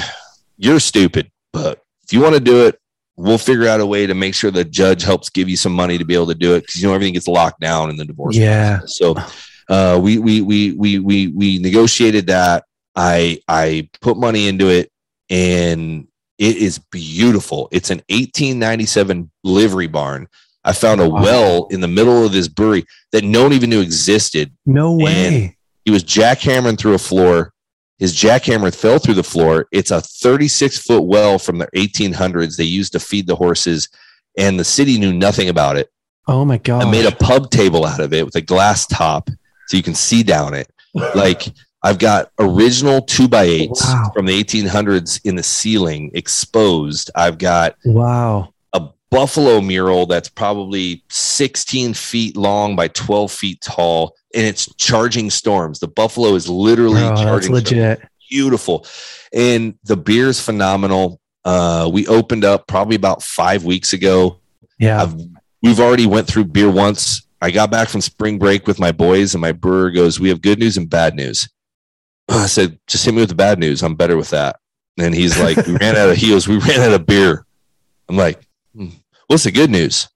you're stupid, but if you want to do it, we'll figure out a way to make sure the judge helps give you some money to be able to do it because you know everything gets locked down in the divorce. Yeah. Process. So uh, we we we we we we negotiated that. I I put money into it and it is beautiful. It's an 1897 livery barn. I found a wow. well in the middle of this brewery that no one even knew existed. No way. he was jackhammering through a floor. His jackhammer fell through the floor. It's a 36 foot well from the 1800s they used to feed the horses, and the city knew nothing about it. Oh my god! I made a pub table out of it with a glass top so you can see down it. Like I've got original two by eights wow. from the 1800s in the ceiling exposed. I've got wow a buffalo mural that's probably 16 feet long by 12 feet tall, and it's charging storms. The buffalo is literally oh, charging. That's legit. Storms. Beautiful, and the beer is phenomenal. Uh, we opened up probably about five weeks ago. Yeah, I've, we've already went through beer once. I got back from spring break with my boys, and my brewer goes, "We have good news and bad news." I said, just hit me with the bad news. I'm better with that. And he's like, we ran out of heels. We ran out of beer. I'm like, hmm, what's the good news?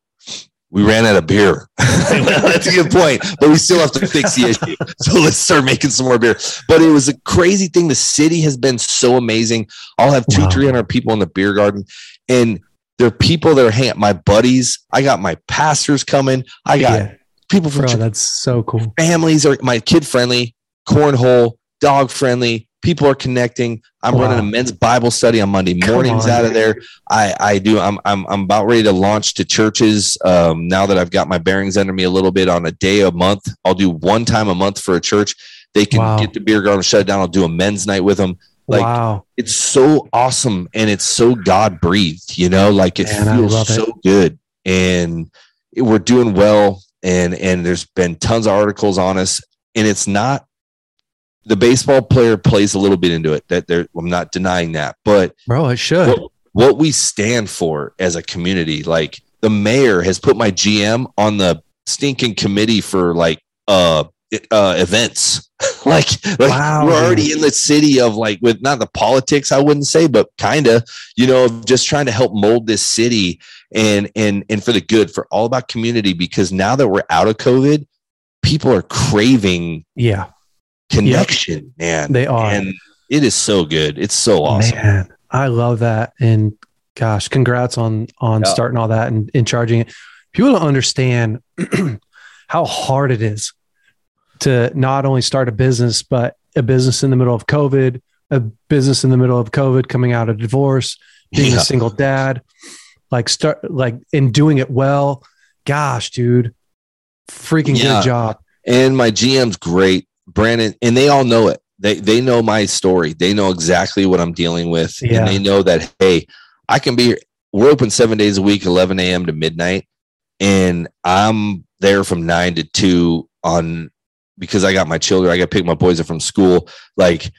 We ran out of beer. That's a good point, but we still have to fix the issue. So let's start making some more beer. But it was a crazy thing. The city has been so amazing. I'll have two, wow. 300 people in the beer garden. And there are people that are hanging, my buddies. I got my pastors coming. I got yeah. people from Bro, that's so cool. Families are my kid friendly, cornhole, dog friendly. People are connecting. I'm wow. running a men's Bible study on Monday mornings on, out of there. I, I do. I'm, I'm, I'm about ready to launch to churches. Um, now that I've got my bearings under me a little bit on a day a month, I'll do one time a month for a church. They can wow. get the beer garden shut down. I'll do a men's night with them. Like wow. it's so awesome and it's so God breathed, you know, like it Man, feels so it. good. And it, we're doing well. And, and there's been tons of articles on us and it's not the baseball player plays a little bit into it. That there, I'm not denying that, but bro, it should. What, what we stand for as a community, like the mayor has put my GM on the stinking committee for like uh uh events. like, like wow, we're already in the city of like with not the politics, I wouldn't say, but kind of, you know, just trying to help mold this city and and and for the good, for all about community. Because now that we're out of COVID, people are craving yeah connection, yep. man. They are. And it is so good. It's so awesome. Man, I love that. And gosh, congrats on on yeah. starting all that and, and charging it. People don't understand how hard it is to not only start a business, but a business in the middle of COVID, a business in the middle of COVID, coming out of divorce, being yeah. a single dad, like start like and doing it well. Gosh, dude, freaking yeah. good job. And my GM's great, Brandon, and they all know it. They they know my story. They know exactly what I'm dealing with, yeah. and they know that hey, I can be. We're open seven days a week, 11 a.m. to midnight, and I'm there from nine to two on because I got my children. I got to pick my boys up from school. Like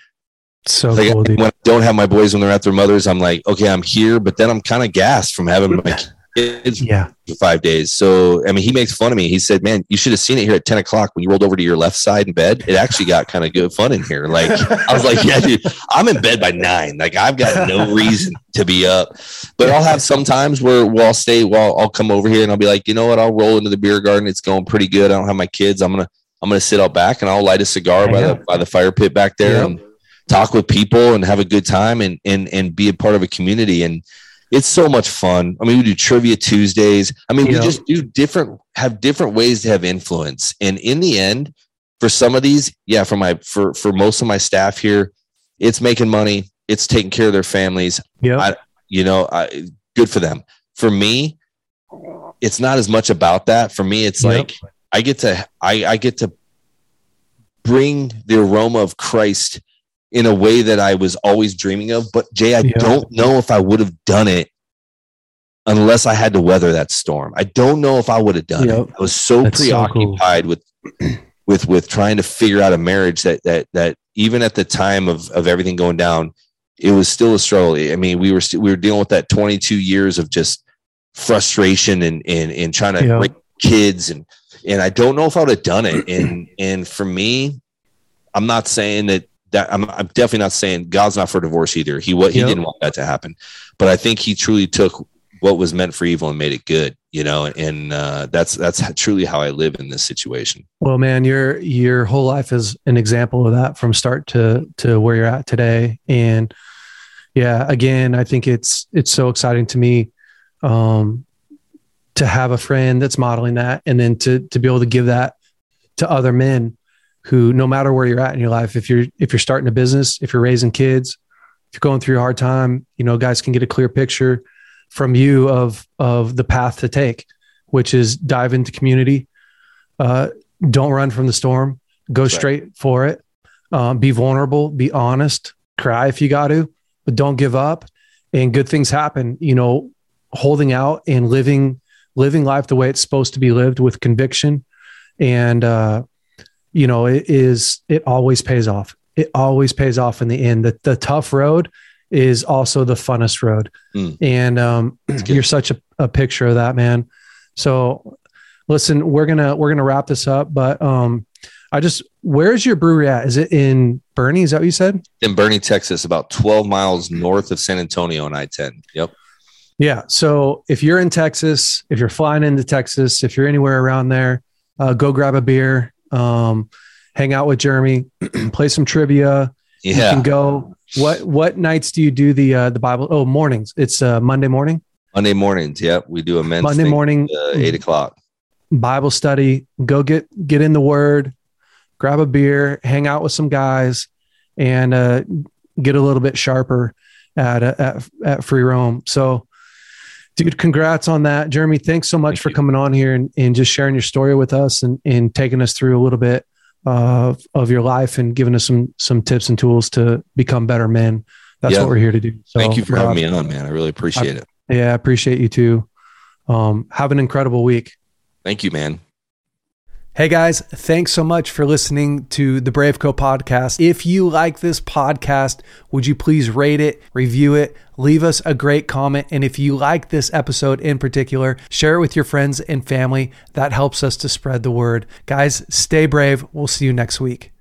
so like, cool, when I don't have my boys when they're at their mothers, I'm like, okay, I'm here, but then I'm kind of gassed from having my kids yeah. for five days. So, I mean, he makes fun of me. He said, man, you should have seen it here at 10 o'clock when you rolled over to your left side in bed. It actually got kind of good fun in here. Like, I was like, yeah, dude, I'm in bed by nine. Like, I've got no reason to be up. But I'll have some times where well, I'll stay, well, I'll come over here and I'll be like, you know what? I'll roll into the beer garden. It's going pretty good. I don't have my kids. I'm going to, I'm going to sit out back and I'll light a cigar by the, by the fire pit back there. Yeah. And, talk with people and have a good time and and and be a part of a community and it's so much fun. I mean, we do trivia Tuesdays. I mean, we just do different have different ways to have influence. And in the end, for some of these, yeah, for my for for most of my staff here, it's making money, it's taking care of their families. Yeah. You know, I, good for them. For me, it's not as much about that. For me, it's yep. like I get to I, I get to bring the aroma of Christ in a way that I was always dreaming of. But Jay, I yeah. don't know if I would have done it unless I had to weather that storm. I don't know if I would have done yep. it. I was so That's preoccupied so cool. with with with trying to figure out a marriage that that that even at the time of of everything going down, it was still a struggle. I mean, we were st- we were dealing with that 22 years of just frustration and and and trying to yep. kids and and I don't know if I would have done it. And and for me, I'm not saying that that I'm, I'm, definitely not saying God's not for divorce either. He what he yep. didn't want that to happen, but I think he truly took what was meant for evil and made it good. You know, and uh, that's that's truly how I live in this situation. Well, man, your your whole life is an example of that from start to to where you're at today. And yeah, again, I think it's it's so exciting to me um, to have a friend that's modeling that, and then to to be able to give that to other men who no matter where you're at in your life if you're if you're starting a business if you're raising kids if you're going through a hard time you know guys can get a clear picture from you of of the path to take which is dive into community. Uh, don't run from the storm. Go straight for it. Um, be vulnerable be honest cry if you got to but don't give up. And good things happen you know holding out and living living life the way it's supposed to be lived with conviction and uh, you know, it is, it always pays off. It always pays off in the end. The, the tough road is also the funnest road. Mm. And um, you're such a, a picture of that, man. So listen, we're to, we're to wrap this up, but um, I just, where's your brewery at? Is it in Boerne? Is that what you said? In Boerne, Texas, about 12 miles north of San Antonio on I 10. Yep. Yeah. So if you're in Texas, if you're flying into Texas, if you're anywhere around there, uh, go grab a beer, um, hang out with Jeremy, play some trivia. Yeah. You can go. What what nights do you do the uh, the Bible? Oh, mornings. It's uh, Monday morning. Monday mornings. Yep, we do a men's Monday morning, uh, eight o'clock. Bible study. Go get get in the Word, grab a beer, hang out with some guys, and uh, get a little bit sharper at uh, at, at free roam. So dude congrats on that. Jeremy thanks so much Thank for you. coming on here and, and just sharing your story with us and, and taking us through a little bit uh, of your life and giving us some some tips and tools to become better men. That's yeah. what we're here to do. So, thank you for having me on man. I really appreciate I, it. Yeah i appreciate you too. Um, have an incredible week. Thank you man Hey guys, thanks so much for listening to the Braveco podcast. If you like this podcast, would you please rate it, review it, leave us a great comment, and if you like this episode in particular, share it with your friends and family. That helps us to spread the word. Guys, stay brave. We'll see you next week.